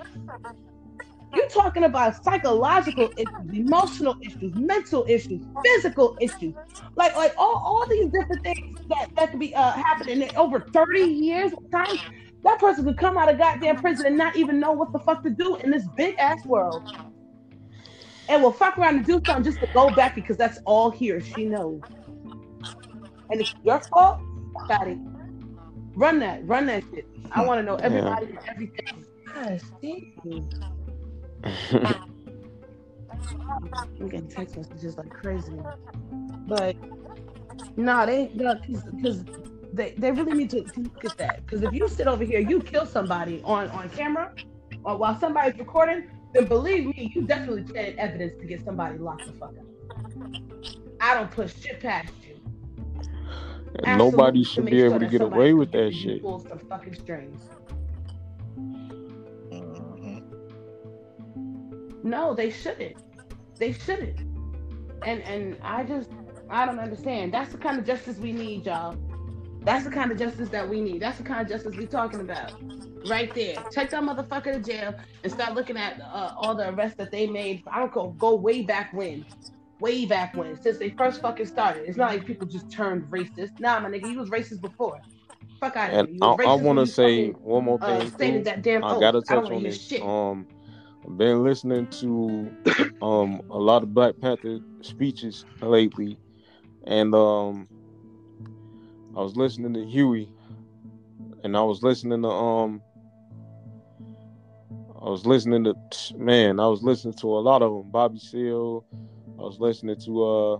You're talking about psychological issues, emotional issues, mental issues, physical issues, like like all, all these different things that, that could be uh, happening in over 30 years of time. That person could come out of goddamn prison and not even know what the fuck to do in this big ass world. And will fuck around and do something just to go back because that's all he or she knows. And it's your fault, Scotty. Run that, run that shit. I want to know everybody yeah. and everything. Gosh. I'm getting text messages like crazy. But no, nah, they because they, they really need to look at that. Because if you sit over here, you kill somebody on on camera, or while somebody's recording, then believe me, you definitely planted evidence to get somebody locked the fuck up. I don't push shit past you. And nobody should be able to get away with that shit. Pulls the fucking strings. No, they shouldn't. They shouldn't. And and I just I don't understand. That's the kind of justice we need, y'all. That's the kind of justice that we need. That's the kind of justice we're talking about. Right there. Take that motherfucker to jail and start looking at uh, all the arrests that they made. I don't go go way back when. Way back when, since they first fucking started. It's not like people just turned racist. Nah, my nigga, he was racist before. Fuck out of here. I, I want to say fucking, one more thing. Uh, that damn I gotta touch I on this. Shit. Um, been listening to um a lot of Black Panther speeches lately, and um I was listening to Huey, and I was listening to um, I was listening to man, I was listening to a lot of them. Bobby Seale, I was listening to uh,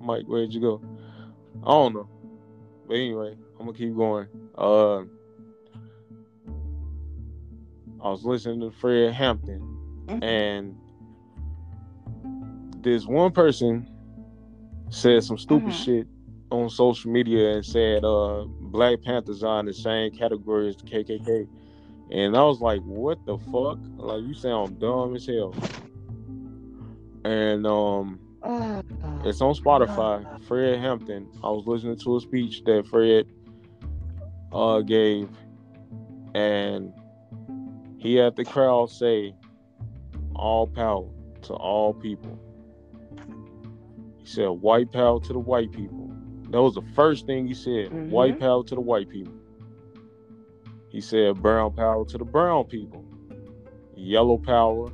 Mike. Where'd you go? I don't know, but anyway, I'm gonna keep going. Uh, I was listening to Fred Hampton, mm-hmm. and this one person said some stupid mm-hmm. shit on social media and said uh Black Panthers are in the same category as the KKK. And I was like, what the fuck? Like you sound dumb as hell. And um oh, it's on Spotify. Fred Hampton. I was listening to a speech that Fred uh gave and he had the crowd say all power to all people. He said, white power to the white people. That was the first thing he said. Mm-hmm. White power to the white people. He said, brown power to the brown people. Yellow power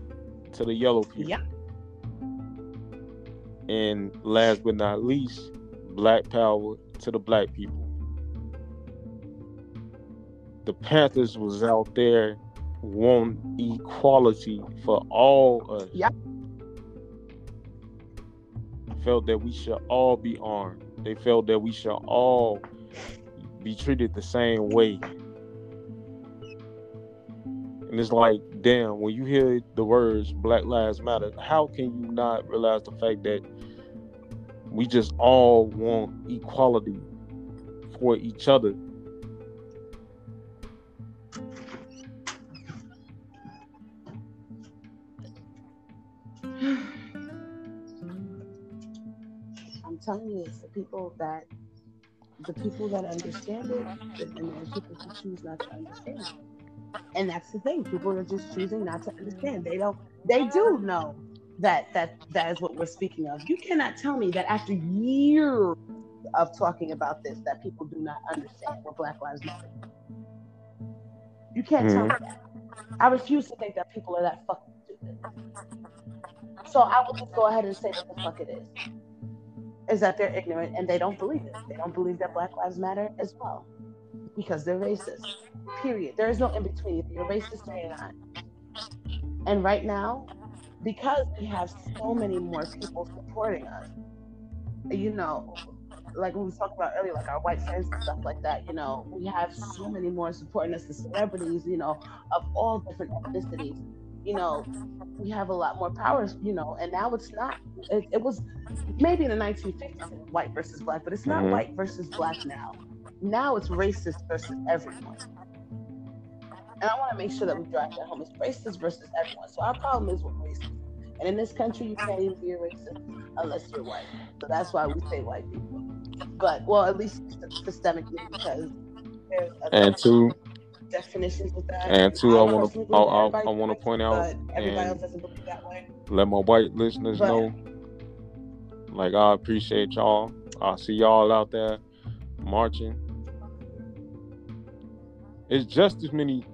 to the yellow people. Yeah. And last but not least, black power to the black people. The Panthers was out there wanting equality for all us. Yep felt that we should all be armed. They felt that we should all be treated the same way. And it's like, damn, when you hear the words Black Lives Matter, how can you not realize the fact that we just all want equality for each other? Telling you, it's the people that the people that understand it, and there's people who choose not to understand. It. And that's the thing. People are just choosing not to understand. They don't. They do know that that that is what we're speaking of. You cannot tell me that after years of talking about this, that people do not understand what Black Lives Matter. You can't mm. tell me that. I refuse to think that people are that fucking stupid. So I will just go ahead and say what the fuck it is is that they're ignorant and they don't believe it. They don't believe that Black Lives Matter as well because they're racist. Period. There is no in between. You're racist or you're not. And right now, because we have so many more people supporting us, you know, like we talked about earlier, like our white friends and stuff like that, you know, we have so many more supporting us, the celebrities, you know, of all different ethnicities you know, we have a lot more powers, you know, and now it's not. It, it was maybe in the 1950s, white versus black, but it's not mm-hmm. white versus black now. Now it's racist versus everyone. And I want to make sure that we drive that home. It's racist versus everyone. So our problem is with racism. And in this country, you can't even be a racist unless you're white. So that's why we say white people. But well, at least systemically, because and two definitions with that. And two, I want to I, I, I want to point out and let my white listeners but, know, like I appreciate y'all. I see y'all out there marching. It's just as many.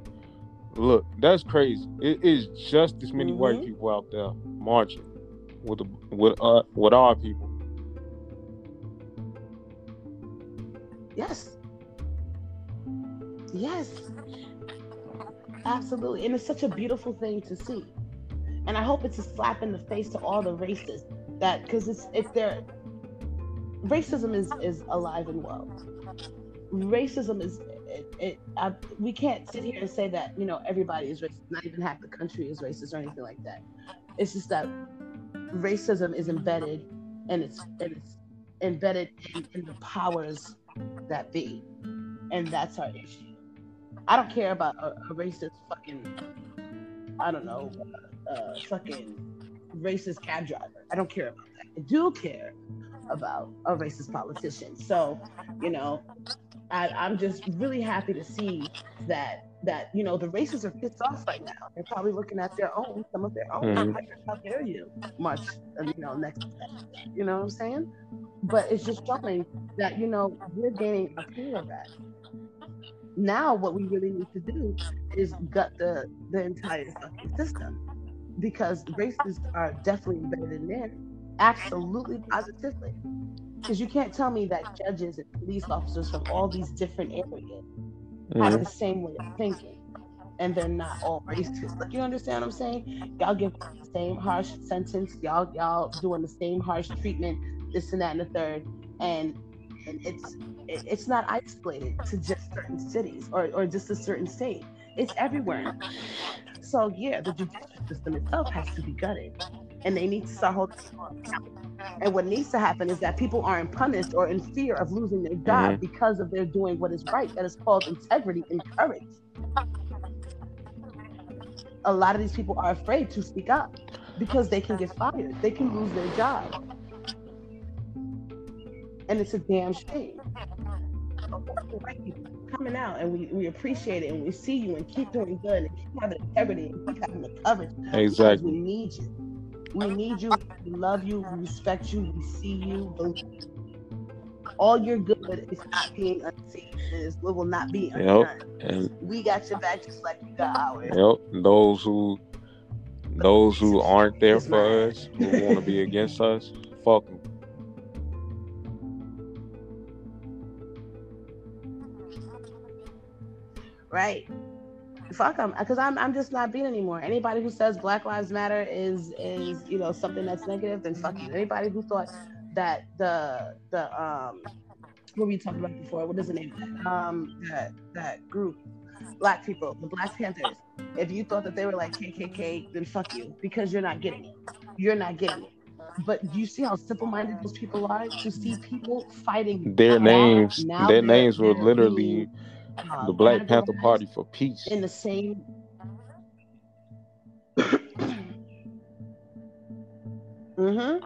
Look, that's crazy. It is just as many mm-hmm. white people out there marching with the, with uh with our people. Yes. Yes. Absolutely. And it's such a beautiful thing to see. And I hope it's a slap in the face to all the racists that because it's it's their racism is is alive and well. Racism is it, it I, we can't sit here and say that you know everybody is racist. Not even half the country is racist or anything like that. It's just that racism is embedded and it's and it's embedded in, in the powers that be, and that's our issue. I don't care about a, a racist fucking, I don't know, uh, uh, fucking racist cab driver. I don't care about that. I do care about a racist politician. So, you know, I, I'm just really happy to see that that you know the racists are pissed off right now. They're probably looking at their own, some of their own. Mm-hmm. How dare you march, uh, you know, next? You know what I'm saying? But it's just showing that you know we're gaining a fear of that. Now, what we really need to do is gut the the entire fucking system because racists are definitely embedded in there, absolutely positively. Because you can't tell me that judges and police officers from all these different areas mm-hmm. have the same way of thinking and they're not all racist. Like you understand what I'm saying? Y'all give the same harsh sentence, y'all y'all doing the same harsh treatment, this and that and the third. And it's it's not isolated to just certain cities or, or just a certain state. It's everywhere. So yeah, the judicial system itself has to be gutted. And they need to start holding and what needs to happen is that people aren't punished or in fear of losing their job mm-hmm. because of their doing what is right. That is called integrity and courage. A lot of these people are afraid to speak up because they can get fired. They can lose their job. And it's a damn shame. Coming out and we, we appreciate it and we see you and keep doing good and keep having integrity and keep having the courage. Exactly. We need you. We need you. We love you. We respect you. We see you. Believe. All your good is not being unseen. It will not be undone. Yep. And we got your back just like you got ours. Yep. Those who those who aren't there for us, who want to be against us, fuck Right fuck them because I'm I'm just not being anymore. Anybody who says Black Lives Matter is is you know something that's negative, then fuck you. Anybody who thought that the the um what we talked about before, what is the name? Um that that group, black people, the Black Panthers. If you thought that they were like KKK, then fuck you because you're not getting it. You're not getting it. But you see how simple-minded those people are? To see people fighting their names, their names were literally uh, the Black Panther Party for peace in the same. mm-hmm.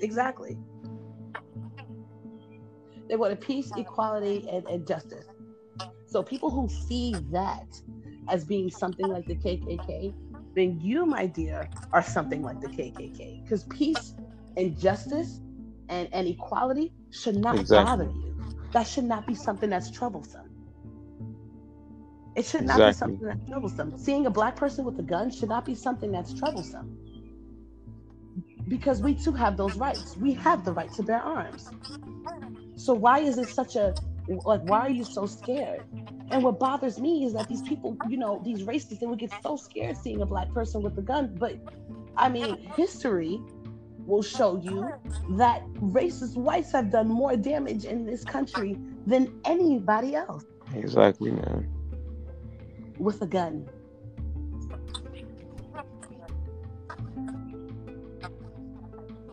Exactly. They want a peace, equality, and, and justice. So people who see that as being something like the KKK, then you, my dear, are something like the KKK. Because peace and justice and, and equality should not exactly. bother you that should not be something that's troublesome. It should not exactly. be something that's troublesome. Seeing a black person with a gun should not be something that's troublesome. Because we too have those rights. We have the right to bear arms. So why is it such a like why are you so scared? And what bothers me is that these people, you know, these racists, they would get so scared seeing a black person with a gun. But I mean, history will show you that racist whites have done more damage in this country than anybody else. Exactly, man. With a gun.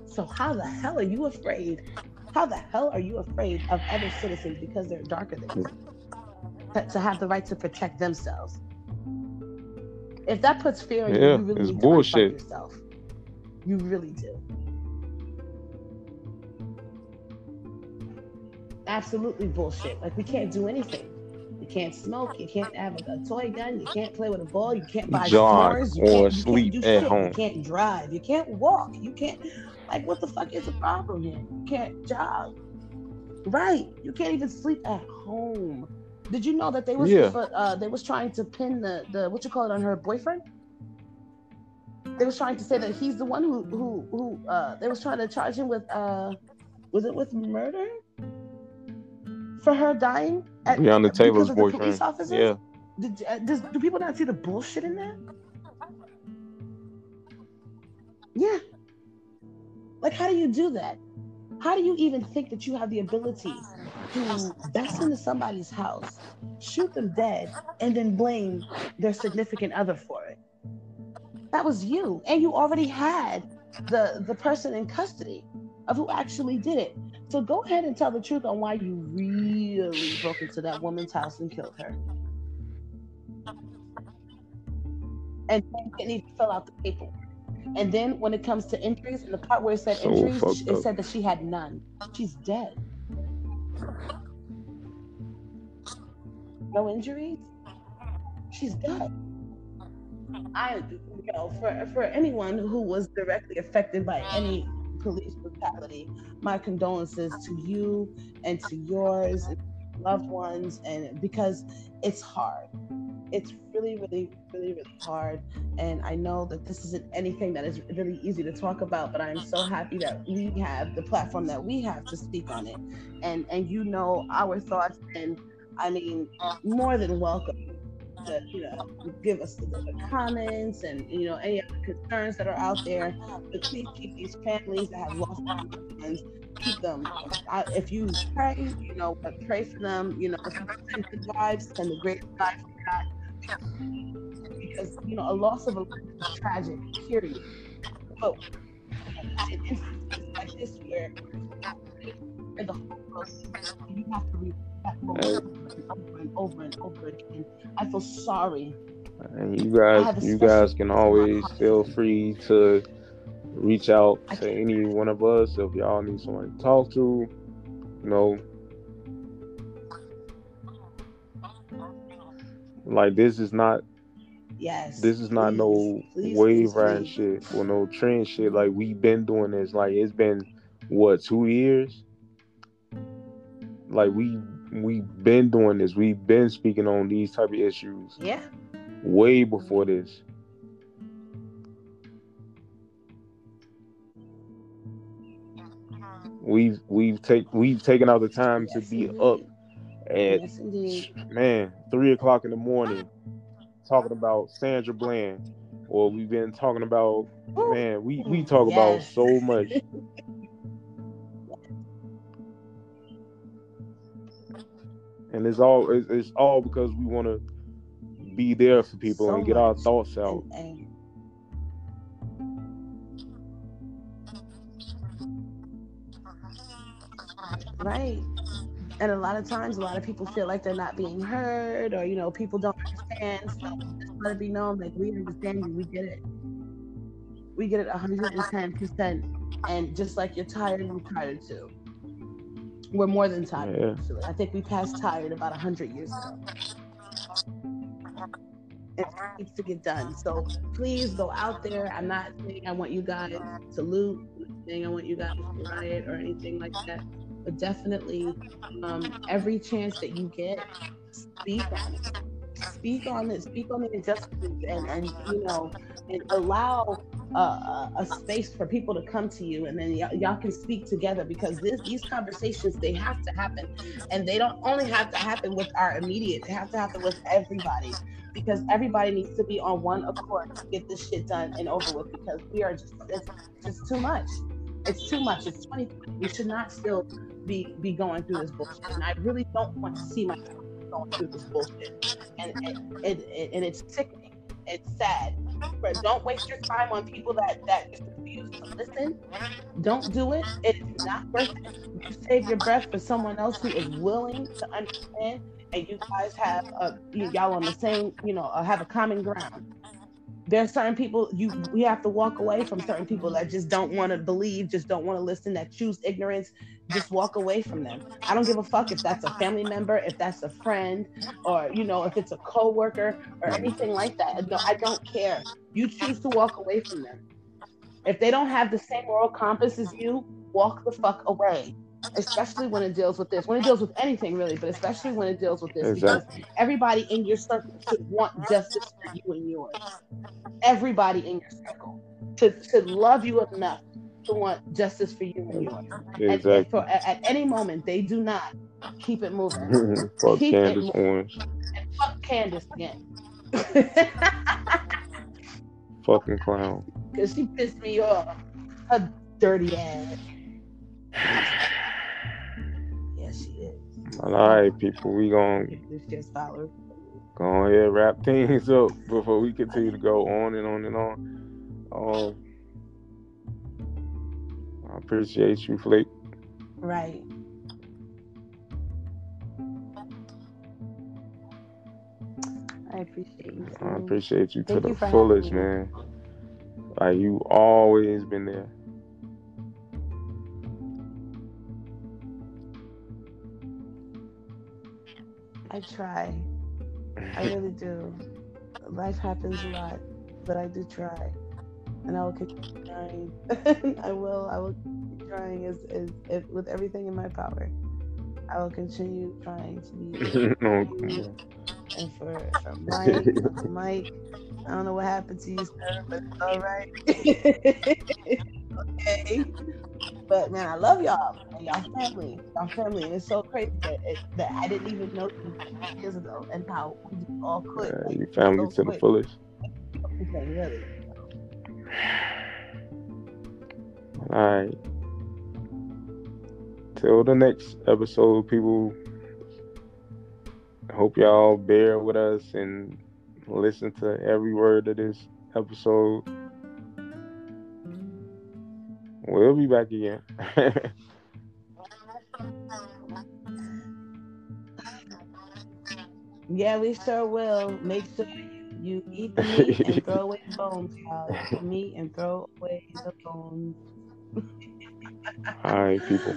So how the hell are you afraid? How the hell are you afraid of other citizens because they're darker than you? To have the right to protect themselves. If that puts fear in yeah, you, you really it's bullshit. yourself. You really do. absolutely bullshit. Like we can't do anything. You can't smoke. You can't have a, toy gun. You can't play with a ball. You can't buy Jog You or sleep you at home. You can't drive. You can't walk. You can't. Like, what the fuck is the problem here? You can't jog. Right. You can't even sleep at home. Did you know that they was yeah. uh, they was trying to pin the the what you call it on her boyfriend? They was trying to say that he's the one who who who uh, they was trying to charge him with uh was it with murder? for her dying? At, Breonna Taylor's boyfriend. Yeah. Did, uh, does, do people not see the bullshit in that? Yeah. Like, how do you do that? How do you even think that you have the ability to bust into somebody's house, shoot them dead, and then blame their significant other for it? That was you, and you already had the the person in custody of who actually did it. So go ahead and tell the truth on why you really broke into that woman's house and killed her. And didn't even fill out the paperwork. And then when it comes to injuries, in the part where it said so injuries, it said that she had none. She's dead. No injuries. She's dead. I, you know, for for anyone who was directly affected by any police brutality, my condolences to you and to yours, and loved ones, and because it's hard it's really, really, really, really hard. And I know that this isn't anything that is really easy to talk about, but I'm so happy that we have the platform that we have to speak on it. And and you know our thoughts and I mean more than welcome to you know give us the, the comments and you know any other concerns that are out there. But please keep these families that have lost loved ones keep them. I, if you pray, you know, pray for them. You know, send good vibes, send the great vibes for God because you know a loss of a life is tragic. Period. But in instances like this, where the whole world, you have to read that over and over and over again. I feel sorry. And you guys, you guys can always feel free to reach out to any one of us if y'all need someone to talk to. You know, Like this is not Yes. This is not please, no please, wave riding shit or no trend shit. Like we've been doing this. Like it's been what two years. Like we we've been doing this. We've been speaking on these type of issues. Yeah. Way before this. We've we've take we've taken out the time yes, to be indeed. up at yes, man three o'clock in the morning talking about Sandra Bland, or we've been talking about man we we talk yes. about so much. and it's all it's, it's all because we want to be there for people so and get our thoughts out. Right. And a lot of times a lot of people feel like they're not being heard or you know people don't understand. So just let it be known like we understand you. We get it. We get it 110% and just like you're tired we're tired too we're more than tired yeah. i think we passed tired about 100 years ago it needs to get done so please go out there i'm not saying i want you guys to loot I'm saying i want you guys to riot or anything like that but definitely um, every chance that you get, speak on it. Speak on it. Speak on the injustices, and, and you know, and allow uh, a space for people to come to you, and then y- y'all can speak together because this, these conversations they have to happen, and they don't only have to happen with our immediate. They have to happen with everybody because everybody needs to be on one accord to get this shit done and over with because we are just it's just too much. It's too much. It's 20. We should not still be be going through this bullshit, and I really don't want to see myself going through this bullshit. And and, and, and it's sickening. It's sad. But don't waste your time on people that that refuse to listen. Don't do it. It is not worth it. You save your breath for someone else who is willing to understand, and you guys have a, y'all on the same, you know, uh, have a common ground there's certain people you we have to walk away from certain people that just don't want to believe just don't want to listen that choose ignorance just walk away from them. I don't give a fuck if that's a family member if that's a friend or you know if it's a co-worker or anything like that. I don't care. You choose to walk away from them. If they don't have the same moral compass as you walk the fuck away especially when it deals with this, when it deals with anything really, but especially when it deals with this, exactly. because everybody in your circle should want justice for you and yours. Everybody in your circle should should love you enough to want justice for you and yours. Exactly. And for, at, at, any moment they do not, keep it moving. fuck keep Candace Owens. And fuck Candace again. Fucking clown. Because she pissed me off. Her dirty ass. All right, people, we gonna go ahead wrap things up before we continue to go on and on and on. Um, I appreciate you, Flic. Right. I appreciate you. I appreciate you Thank to you the fullest, man. Like you always been there. I try. I really do. Life happens a lot, but I do try, and I will keep trying. I will. I will keep trying as, as, as, with everything in my power. I will continue trying to be. oh, and for, for Mike, Mike, I don't know what happened to you, sir, but it's all right. Okay. But man, I love y'all. Y'all family. Y'all family. And it's so crazy that, it, that I didn't even know you years ago and how we all could. You family so to quick. the fullest. Really. All right. Till the next episode, people. Hope y'all bear with us and listen to every word of this episode. We'll be back again. yeah, we sure will. Make sure you eat the meat and throw away the bones, y'all. Eat the meat and throw away the bones. All right, people.